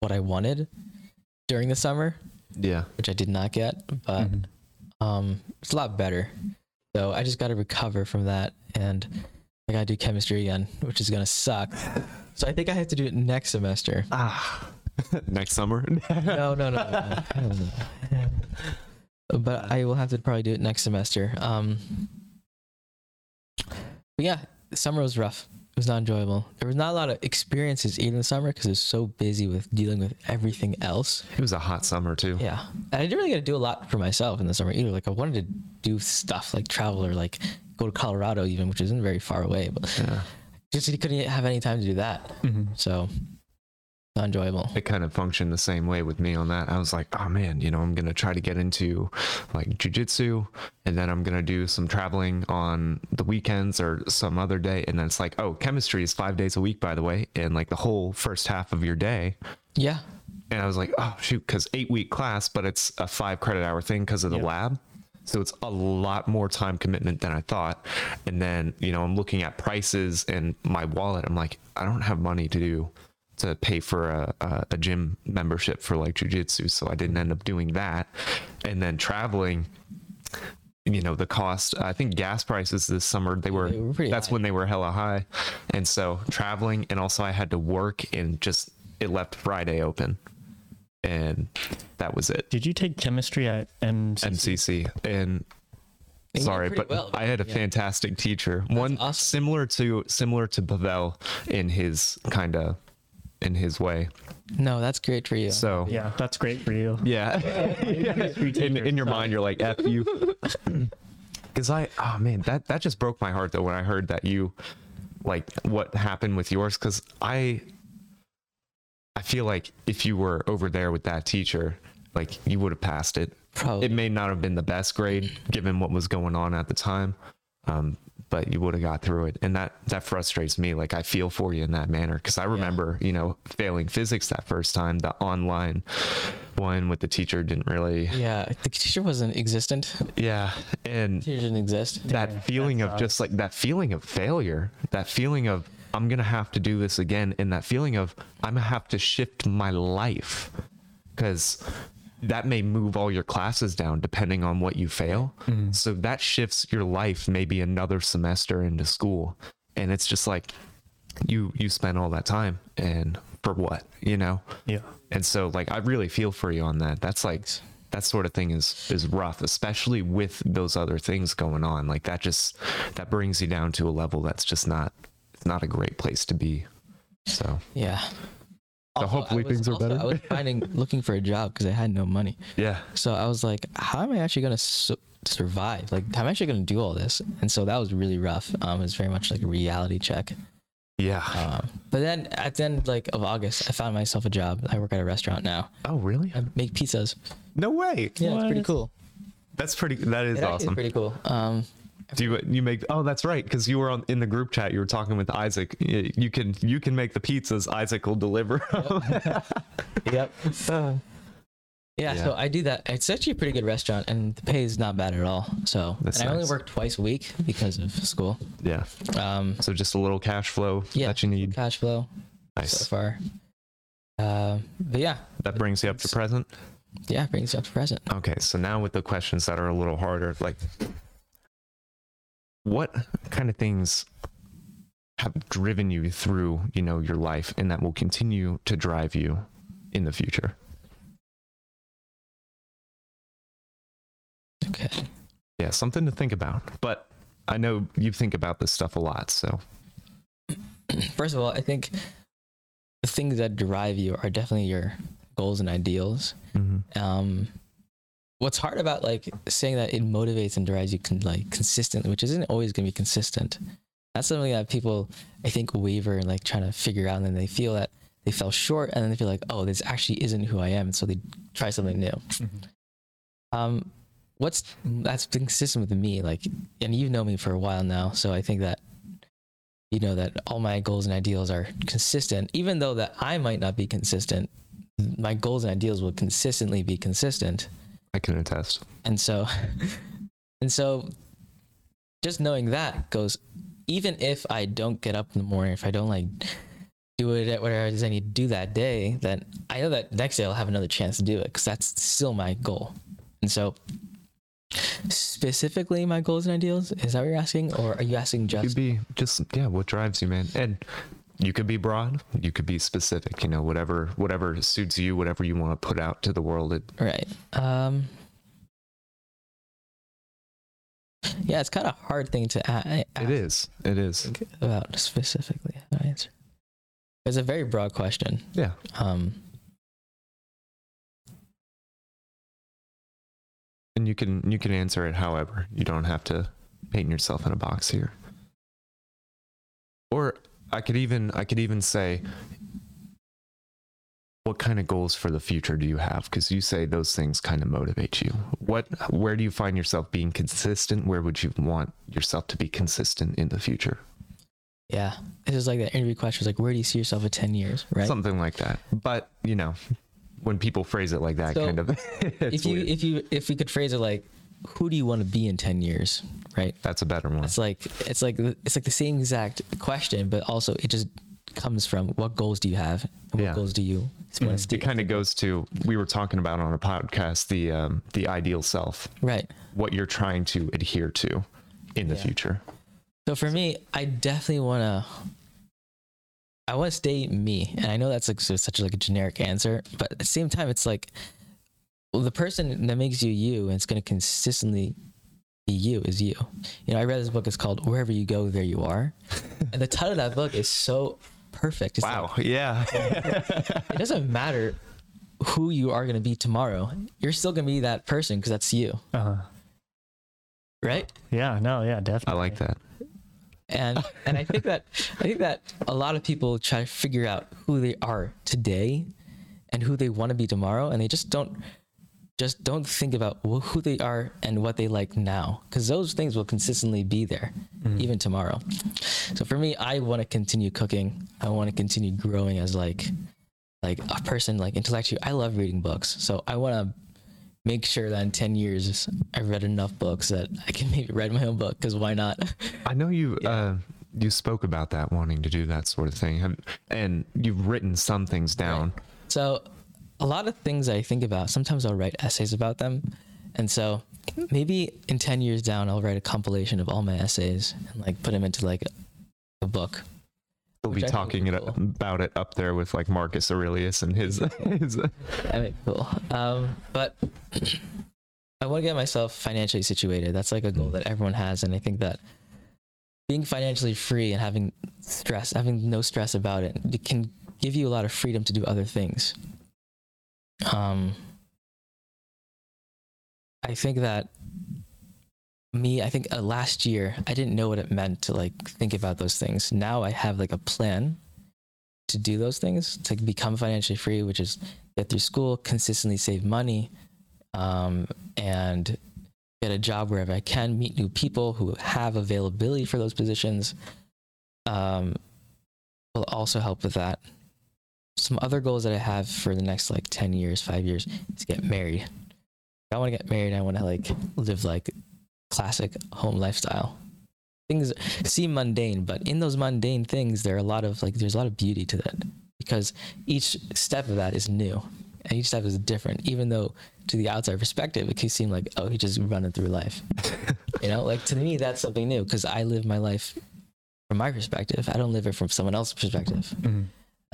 what I wanted during the summer, Yeah. which I did not get. But um, it's a lot better. So I just got to recover from that, and I got to do chemistry again, which is gonna suck. So I think I have to do it next semester. Ah. Next summer. No, no, no. no, no. but I will have to probably do it next semester. Um, but yeah, summer was rough. It was not enjoyable. There was not a lot of experiences even in the summer because I was so busy with dealing with everything else. it was a hot summer too. Yeah, and I didn't really get to do a lot for myself in the summer either. Like I wanted to do stuff like travel or like go to Colorado even, which isn't very far away, but Yeah. Just couldn't have any time to do that. Mhm. So enjoyable. It kind of functioned the same way with me on that. I was like, oh man, you know, I'm gonna try to get into like jujitsu, and then I'm gonna do some traveling on the weekends or some other day, and then it's like, oh, chemistry is five days a week, by the way, and like the whole first half of your day. Yeah, And I was like, oh shoot, because eight week class, but it's a five credit hour thing because of the Yeah. lab. So it's a lot more time commitment than I thought. And then, you know, I'm looking at prices and my wallet. I'm like, I don't have money to do to pay for a, a, a gym membership for like jujitsu. So I didn't end up doing that. And then traveling, you know, the cost, I think gas prices this summer, they were, They were that's high. when they were hella high. And so traveling and also I had to work and just, it left Friday open. And that was it. Did you take chemistry at MCC? MCC and It sorry, but well, I had a yeah. fantastic teacher. One awesome. similar to similar to Pavel in his kind of in his way. no, that's great for you. So Yeah, that's great for you. yeah, in, in your mind you're like f you. Because I oh man that that just broke my heart though when I heard that you like what happened with yours because I I feel like if you were over there with that teacher like you would have passed it Probably. it may not have been the best grade given what was going on at the time um, but you would have got through it and that that frustrates me like i feel for you in that manner because i remember you know failing physics that first time the online one with the teacher didn't really. Yeah, the teacher wasn't existent. Yeah, and Teacher didn't exist. that feeling of just like that feeling of failure, that feeling of I'm gonna have to do this again, and that feeling of I'm gonna have to shift my life. Because that may move all your classes down depending on what you fail. Mm. So that shifts your life maybe another semester into school, and it's just like you you spent all that time and for what you know? Yeah. and so like i really feel for you on that. That's like that sort of thing is is rough especially with those other things going on. Like that just that brings you down to a level that's just not not a great place to be so Yeah. So Also, hopefully I was- things are also, better. I was finding looking for a job because I had no money. yeah So I was like, how am I actually gonna su- survive? Like, how am I actually gonna do all this? And so that was really rough. Um, it was very much like a reality check. yeah Um, but then at the end like of August, I found myself a job. I work at a restaurant now. oh really I make pizzas. no way Yeah, it's pretty cool. that's pretty that is It awesome is pretty cool. Um, do you you make oh that's right because you were on in the group chat you were talking with isaac you can you can make the pizzas isaac will deliver yep. yeah, Yeah. so I do that. It's actually a pretty good restaurant, and the pay is not bad at all. So, That's and I only work twice a week because of school. yeah Um, so just a little cash flow yeah, that you need cash flow nice so far. Um, but yeah, that brings you up to present yeah, brings you up to present. Okay, so now with the questions that are a little harder, like what kind of things have driven you through, you know, your life and that will continue to drive you in the future? Okay. Yeah, something to think about. But I know you think about this stuff a lot, so First of all, I think the things that drive you are definitely your goals and ideals. um what's hard about like saying that it motivates and drives you con- like consistently which isn't always going to be consistent that's something that people i think waver and like trying to figure out and then they feel that they fell short and then they feel like oh this actually isn't who i am so they try something new. Um what's that's been consistent with me like and you've known me for a while now so i think that you know that all my goals and ideals are consistent. Even though that i might not be consistent my goals and ideals will consistently be consistent I can attest. and so and so just knowing that goes even if i don't get up in the morning if i don't like do it at whatever it is i need to do that day then i know that next day i'll have another chance to do it because that's still my goal and so specifically my goals and ideals is that what you're asking or are you asking could just be just yeah, what drives you, man? And you could be broad, you could be specific, you know, whatever whatever suits you, whatever you want to put out to the world. It, Right. Um. Yeah, it's kind of hard thing to a- a- it is. It is. about specifically how to answer. It's a very broad question. Yeah. Um. And you can you can answer it however. You don't have to paint yourself in a box here. Or I could even I could even say what kind of goals for the future do you have because you say those things kind of motivate you what where do you find yourself being consistent where would you want yourself to be consistent in the future Yeah, this is like that interview question. It's like, where do you see yourself in ten years? Right. something like that but you know when people phrase it like that So, kind of if you weird. if you if we could phrase it like, who do you want to be in ten years? Right. that's a better one It's like it's like it's like the same exact question, but also it just comes from what goals do you have and what Yeah. goals do you want to it kind of goes to we were talking about on a podcast the um, the ideal self right. what you're trying to adhere to in the Yeah. future So for me, I definitely want to. I want to stay me, and I know that's like so- such like a generic answer, but at the same time, it's like, well, the person that makes you you, and it's going to consistently be you is you. You know, I read this book. It's called "Wherever You Go, There You Are," and the title of that book is so perfect. It's wow like, yeah it doesn't matter who you are going to be tomorrow. You're still going to be that person because that's you, Uh, right? yeah, no, yeah, Definitely. i like that and and I think that I think that a lot of people try to figure out who they are today and who they want to be tomorrow, and they just don't just don't think about who they are and what they like now, because those things will consistently be there even tomorrow. So for me, I want to continue cooking. I want to continue growing as like like a person like intellectually. I love reading books, so I want to make sure that in 10 years I've read enough books that I can maybe write my own book because why not? I know you uh, you spoke about that wanting to do that sort of thing, and you've written some things down. So, a lot of things I think about, sometimes I'll write essays about them. And so, maybe in 10 years down, I'll write a compilation of all my essays and like put them into like a book. We'll be I talking it, cool. about it up there with like Marcus Aurelius and his. his I mean, cool. Um, but I want to get myself financially situated. That's like a goal that everyone has. And I think that being financially free and having stress, having no stress about it, it can give you a lot of freedom to do other things. Um, I think that me, I think uh, last year I didn't know what it meant to like think about those things. Now I have like a plan to do those things to become financially free, which is get through school, consistently save money, um, and get a job wherever I can, meet new people who have availability for those positions. Um, will also help with that. Some other goals that I have for the next like 10 years, five years is get married. I want to get married. I want to like live like classic home lifestyle. Things seem mundane, but in those mundane things, there are a lot of like, there's a lot of beauty to that because each step of that is new and each step is different, even though to the outside perspective, it can seem like, oh, he's just running through life. you know, like to me, that's something new because I live my life from my perspective. I don't live it from someone else's perspective. Mm-hmm.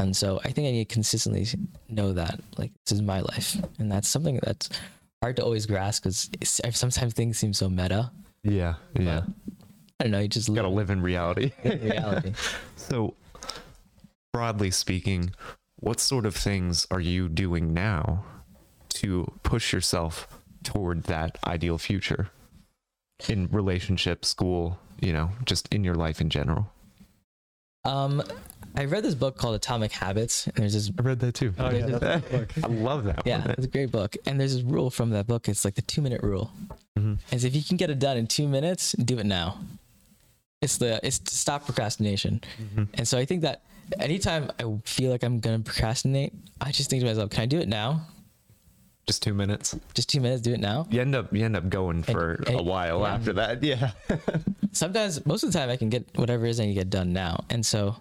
And so I think I need to consistently know that, like, this is my life. And that's something that's hard to always grasp because sometimes things seem so meta. yeah, yeah. I don't know, you just Got to live live in reality. in reality. So, broadly speaking, what sort of things are you doing now to push yourself toward that ideal future in relationship, school, you know, just in your life in general? Um, I read this book called Atomic Habits, and there's this I read that too. Oh yeah, There's that's the book. I love that Yeah, one. it's a great book. And there's this rule from that book. It's like the two minute rule. Mhm. Is if you can get it done in two minutes, do it now. It's the it's to stop procrastination. Mm-hmm. And so I think that anytime I feel like I'm gonna procrastinate, I just think to myself, can I do it now? Just two minutes. Just two minutes, do it now. You end up you end up going for and- a while yeah. after that. Yeah. Sometimes, most of the time, I can get whatever it is I need to get done now. And so,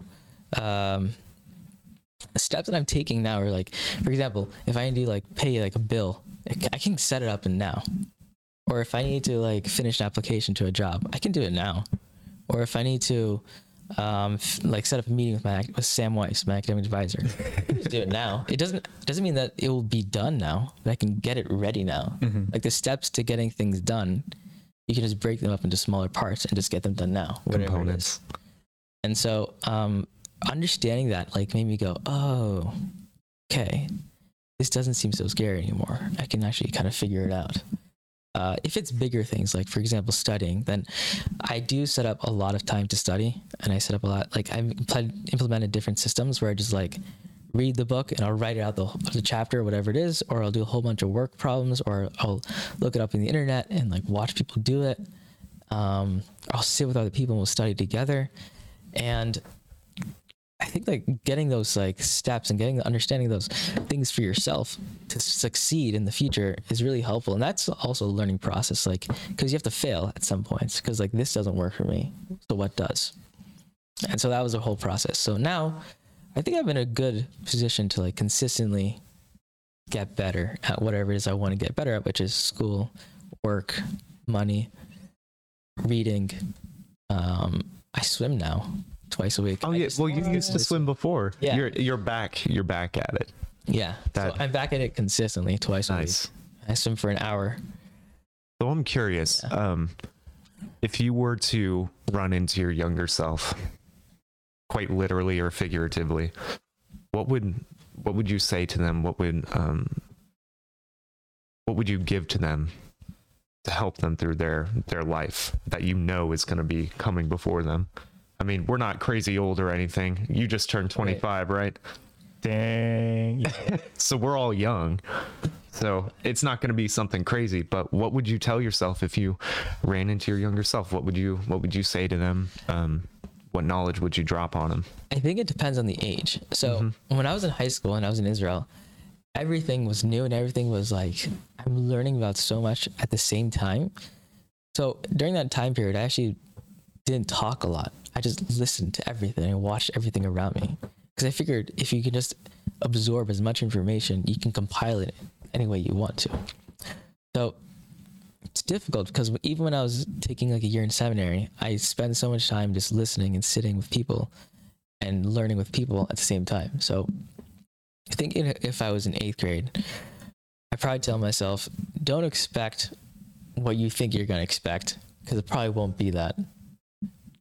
um, steps that I'm taking now are like, for example, if I need to like pay like a bill, I can set it up in now. Or if I need to like finish an application to a job, I can do it now. Or if I need to um, f- like set up a meeting with my with Sam Weiss, my academic advisor, I can just do it now. It doesn't it doesn't mean that it will be done now, but I can get it ready now. Like the steps to getting things done, you can just break them up into smaller parts and just get them done now. whatever it is. Components. And so, um, understanding that like made me go, oh, okay, this doesn't seem so scary anymore. I can actually kind of figure it out. Uh, if it's bigger things, like for example, studying, then I do set up a lot of time to study, and I set up a lot. Like I've impl- implemented different systems where I just like read the book and I'll write it out the, the chapter, or whatever it is, or I'll do a whole bunch of work problems, or I'll look it up in the internet and like watch people do it. Um, I'll sit with other people and we'll study together. And I think like getting those like steps and getting the understanding those things for yourself to succeed in the future is really helpful. And that's also a learning process, like because you have to fail at some points because like this doesn't work for me. So what does? And so that was a whole process. So now I think I'm in a good position to like consistently get better at whatever it is I want to get better at, which is school, work, money, reading. Um, I swim now twice a week. Oh I yeah. Well, you used to swim before. Yeah. You're you're back. You're back at it. Yeah. That- so I'm back at it consistently twice a Nice. week. I swim for an hour. So I'm curious, um, if you were to run into your younger self, quite literally or figuratively, what would what would you say to them? What would um, what would you give to them to help them through their their life that you know is going to be coming before them? I mean, we're not crazy old or anything. You just turned 25, right? Dang. So we're all young. So it's not going to be something crazy, but what would you tell yourself if you ran into your younger self? What would you what would you say to them? Um, what knowledge would you drop on them? I think it depends on the age. So when I was in high school and I was in Israel, everything was new and everything was like I'm learning about so much at the same time. So during that time period, I actually didn't talk a lot. I just listened to everything and watched everything around me because I figured if you can just absorb as much information, you can compile it any way you want to. So it's difficult because even when I was taking like a year in seminary, I spent so much time just listening and sitting with people and learning with people at the same time. So I think if I was in eighth grade, I probably tell myself, don't expect what you think you're going to expect because it probably won't be that.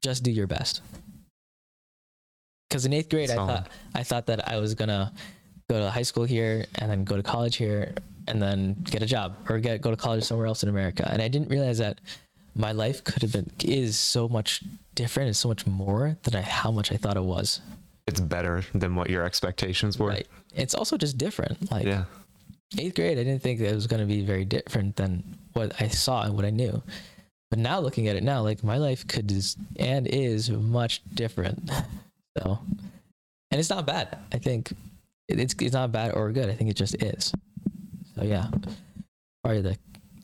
Just do your best. Because in eighth grade, I Solid. thought I thought that I was gonna go to high school here and then go to college here and then get a job or get go to college somewhere else in America. And I didn't realize that my life could have been is so much different and so much more than I, how much I thought it was. It's better than what your expectations were. Right. It's also just different. Like Yeah. eighth grade, I didn't think that it was going to be very different than what I saw and what I knew. But now looking at it now, like my life could is and is much different. So, and it's not bad. I think it's it's not bad or good. I think it just is. So yeah, probably the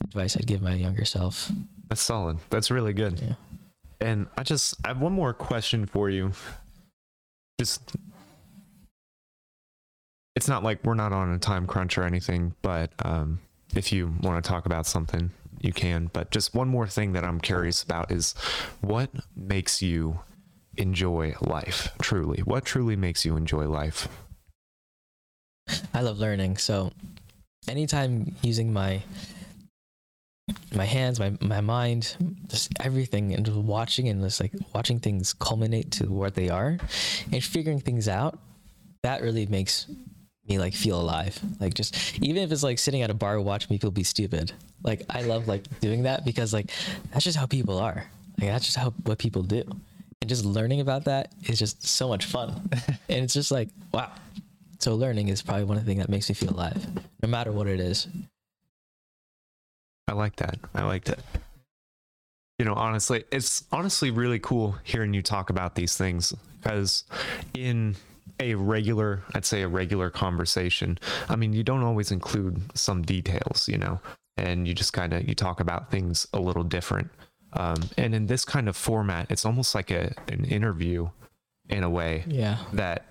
advice I'd give my younger self. That's solid. That's really good. Yeah. And I just I have one more question for you. Just it's not like we're not on a time crunch or anything, but um, if you want to talk about something, you can. But just one more thing that I'm curious about is what makes you enjoy life truly? What truly makes you enjoy life? I love learning. So anytime using my my hands, my my mind, just everything and just watching and just like watching things culminate to what they are and figuring things out, that really makes me like feel alive. Like just even if it's like sitting at a bar watching people be stupid. Like I love like doing that because like that's just how people are. Like that's just how what people do. And just learning about that is just so much fun. and it's just like, wow. So learning is probably one of the things that makes me feel alive, no matter what it is. I like that. I like that. You know, honestly, it's honestly really cool hearing you talk about these things because in a regular, I'd say a regular conversation, I mean, you don't always include some details, you know, and you just kind of you talk about things a little different. Um, and in this kind of format, it's almost like a an interview in a way Yeah. that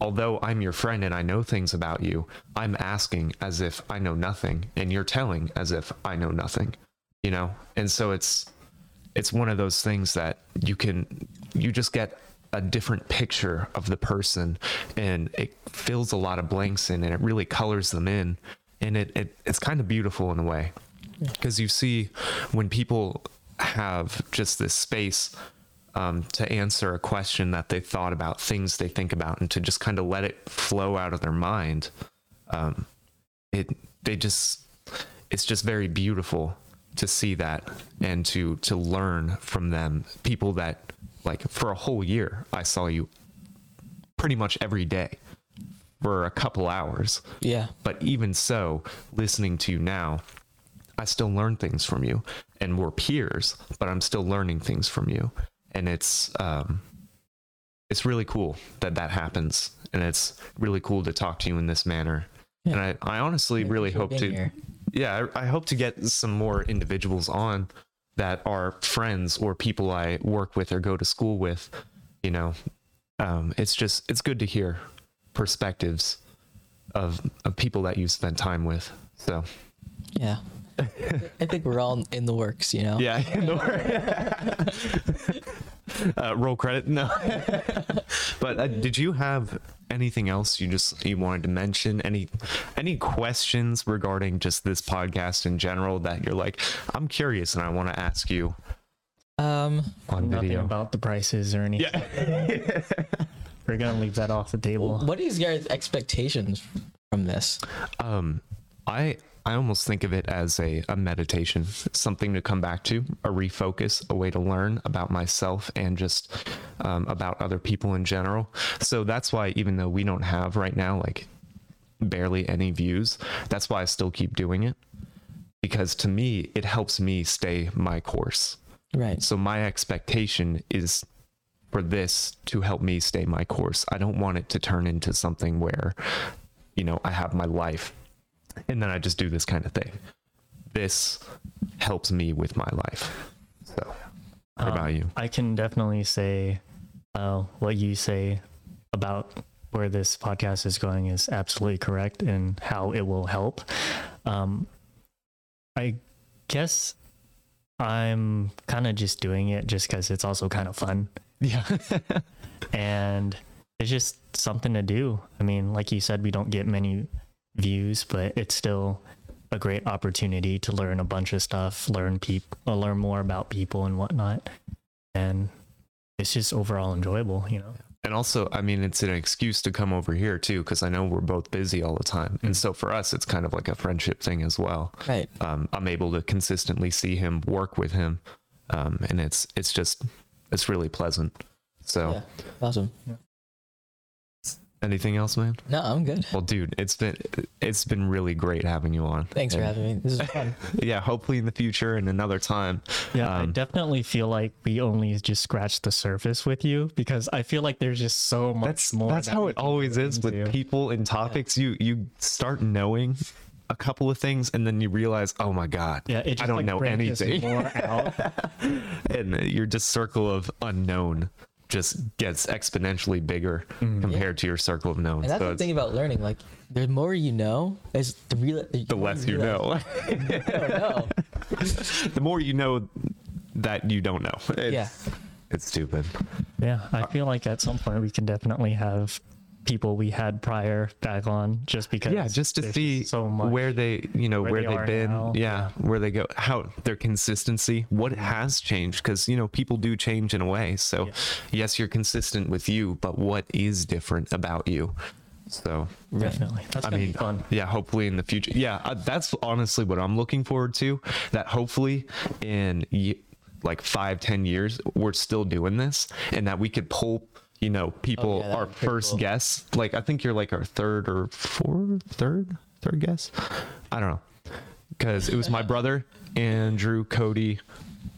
although I'm your friend and I know things about you, I'm asking as if I know nothing and you're telling as if I know nothing, you know? And so it's it's one of those things that you can you just get a different picture of the person and it fills a lot of blanks in and it really colors them in and it, it it's kind of beautiful in a way because you see when people have just this space um, to answer a question that they thought about, things they think about, and to just kind of let it flow out of their mind. Um, it they just it's just very beautiful to see that and to to learn from them. People that like for a whole year, I saw you pretty much every day for a couple hours. Yeah. But even so, listening to you now, I still learn things from you, and we're peers, but I'm still learning things from you, and it's um, it's really cool that that happens, and it's really cool to talk to you in this manner. Yeah. And I, I honestly really hope to, here. yeah, I, I hope to get some more individuals on that are friends or people I work with or go to school with. You know, um, it's just it's good to hear perspectives of of people that you've spent time with. So Yeah. I think we're all in the works, you know? yeah, uh, roll credit. No, but uh, did you have anything else you just you wanted to mention? Any any questions regarding just this podcast in general that you're like, I'm curious and I want to ask you Um, on Nothing video? about the prices or anything. Yeah. We're gonna leave that off the table. what is your expectations from this? Um, I I almost think of it as a, a meditation, something to come back to, a refocus, a way to learn about myself and just um, about other people in general. So that's why, even though we don't have right now like barely any views, that's why I still keep doing it because to me it helps me stay my course. Right. So my expectation is for this to help me stay my course. I don't want it to turn into something where, you know, I have my life and then I just do this kind of thing. This helps me with my life. So, what Um, about you? I can definitely say uh, what you say about where this podcast is going is absolutely correct and how it will help. Um, I guess I'm kind of just doing it just because it's also kind of fun Yeah. and it's just something to do. I mean, like you said, we don't get many views, but it's still a great opportunity to learn a bunch of stuff, learn people, learn more about people and whatnot, and it's just overall enjoyable. You know, And also, I mean, it's an excuse to come over here too, because I know we're both busy all the time. And so for us, it's kind of like a friendship thing as well. Right. Um, I'm able to consistently see him, work with him, um, and it's it's just it's really pleasant. So, Yeah. Awesome. Anything else, man? No, I'm good. Well, dude, it's been it's been really great having you on. Thanks for having me. This is fun. Yeah, hopefully in the future and another time. yeah, I Um, definitely feel like we only just scratched the surface with you because I feel like there's just so much That's more. that's that how it always go is with people and topics. You you start knowing a couple of things and then you realize, oh my god, Yeah, it just I don't like, know anything. More out. and your just circle of unknown just gets exponentially bigger compared to your circle of known. Mm-hmm. And that's So the thing about learning. Like, the more you know, is the real. The, the less you know. know. the more you know that you don't know. It's, Yeah. It's stupid. Yeah, I feel like at some point we can definitely have people we had prior back on just because Yeah, just to see so much where they, you know, where where, they they've been. now. Yeah, where they go, how their consistency, what has changed. Because, you know, people do change in a way. So, Yeah. yes, you're consistent with you, but what is different about you? So, definitely. That's I mean, fun. yeah, hopefully in the future. Yeah, uh, that's honestly what I'm looking forward to. That hopefully in ye- like five, ten years, we're still doing this, and that we could pull, you know, people, yeah, our first cool. guests. Like I think you're like our third or fourth, third, third guest. I don't know, because it was my brother, Andrew, Cody,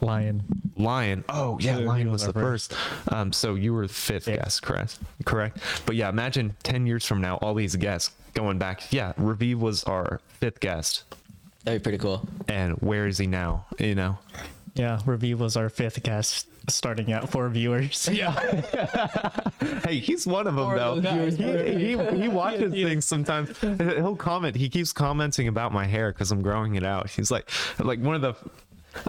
Lion. Lion. Oh yeah, So Lion was was the our first. Um, so you were fifth Yeah. guest, correct? Correct. But yeah, imagine ten years from now, all these guests going back. Yeah, Raviv was our fifth guest, That'd be pretty cool. and where is he now? You know. Yeah, Raviv was our fifth guest, starting at four viewers. Yeah, Hey, he's one of them Four though. of those. He, he, he watches things sometimes. He'll comment. He keeps commenting about my hair because I'm growing it out. He's like, like one of the.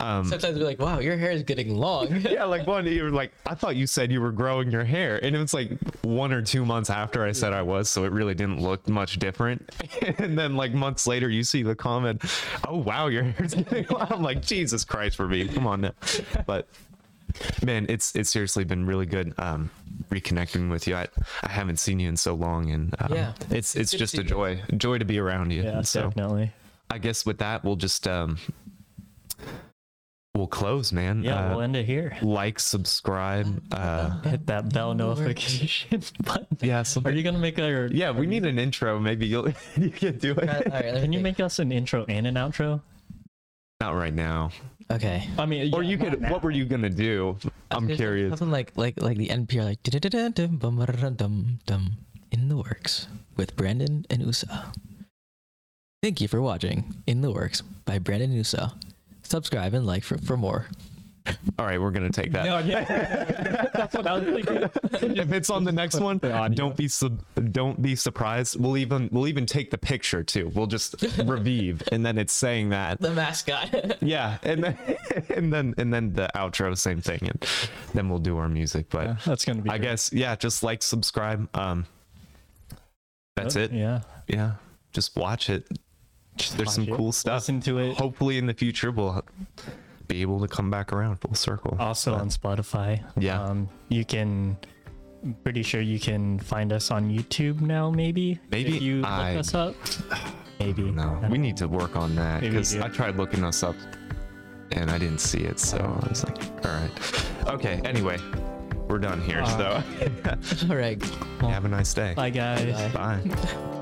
Um, Sometimes we're like, wow, your hair is getting long. yeah, like one, you were like, I thought you said you were growing your hair, and it was like one or two months after I said I was, so it really didn't look much different. and then like months later, you see the comment, "Oh wow, your hair's getting long." I'm like, Jesus Christ, for me, come on now. But man, it's it's seriously been really good um, reconnecting with you. I I haven't seen you in so long, and um, Yeah. it's it's good to just see a you. joy joy to be around you. yeah, so definitely. I guess with that, we'll just um, we'll close, man. Yeah, Uh, we'll end it here. like, subscribe. Uh, Hit that bell notification button. yeah, Are you gonna make a? Yeah, we need an intro. Maybe you'll you can do All it. right, let Can you make us an intro and an outro? Not right now. Okay. I mean, Or yeah, you could. now. What were you gonna do? I'm curious. Something like like like the NPR like "Du-du-du-du-dum, bum-ba-da-dum, in the works with Brandon and Usa. Thank you for watching In the Works by Brandon and Usa. Subscribe and like for, for more. All right, we're gonna take that. No, yeah, that's what I was thinking. if it's on the next one, the don't be sub- don't be surprised. We'll even we'll even take the picture too. We'll just Raviv, and then it's saying that. The mascot. Yeah, and then and then and then the outro, same thing, and then we'll do our music. But Yeah, that's gonna be. I great. guess yeah, just like, subscribe. Um, that's it. Yeah. Yeah, just watch it. There's watch some it, cool stuff. Listen to it. Hopefully, in the future, we'll be able to come back around full circle. Also on Spotify. Yeah. Um, you can. Pretty sure you can find us on YouTube now. Maybe. Maybe if you look I- us up. Maybe. No, we need to work on that because. I tried looking us up and I didn't see it. So I was like, all right. Okay, anyway, we're done here. Uh, so All right. have a nice day. Bye guys. Bye. Bye.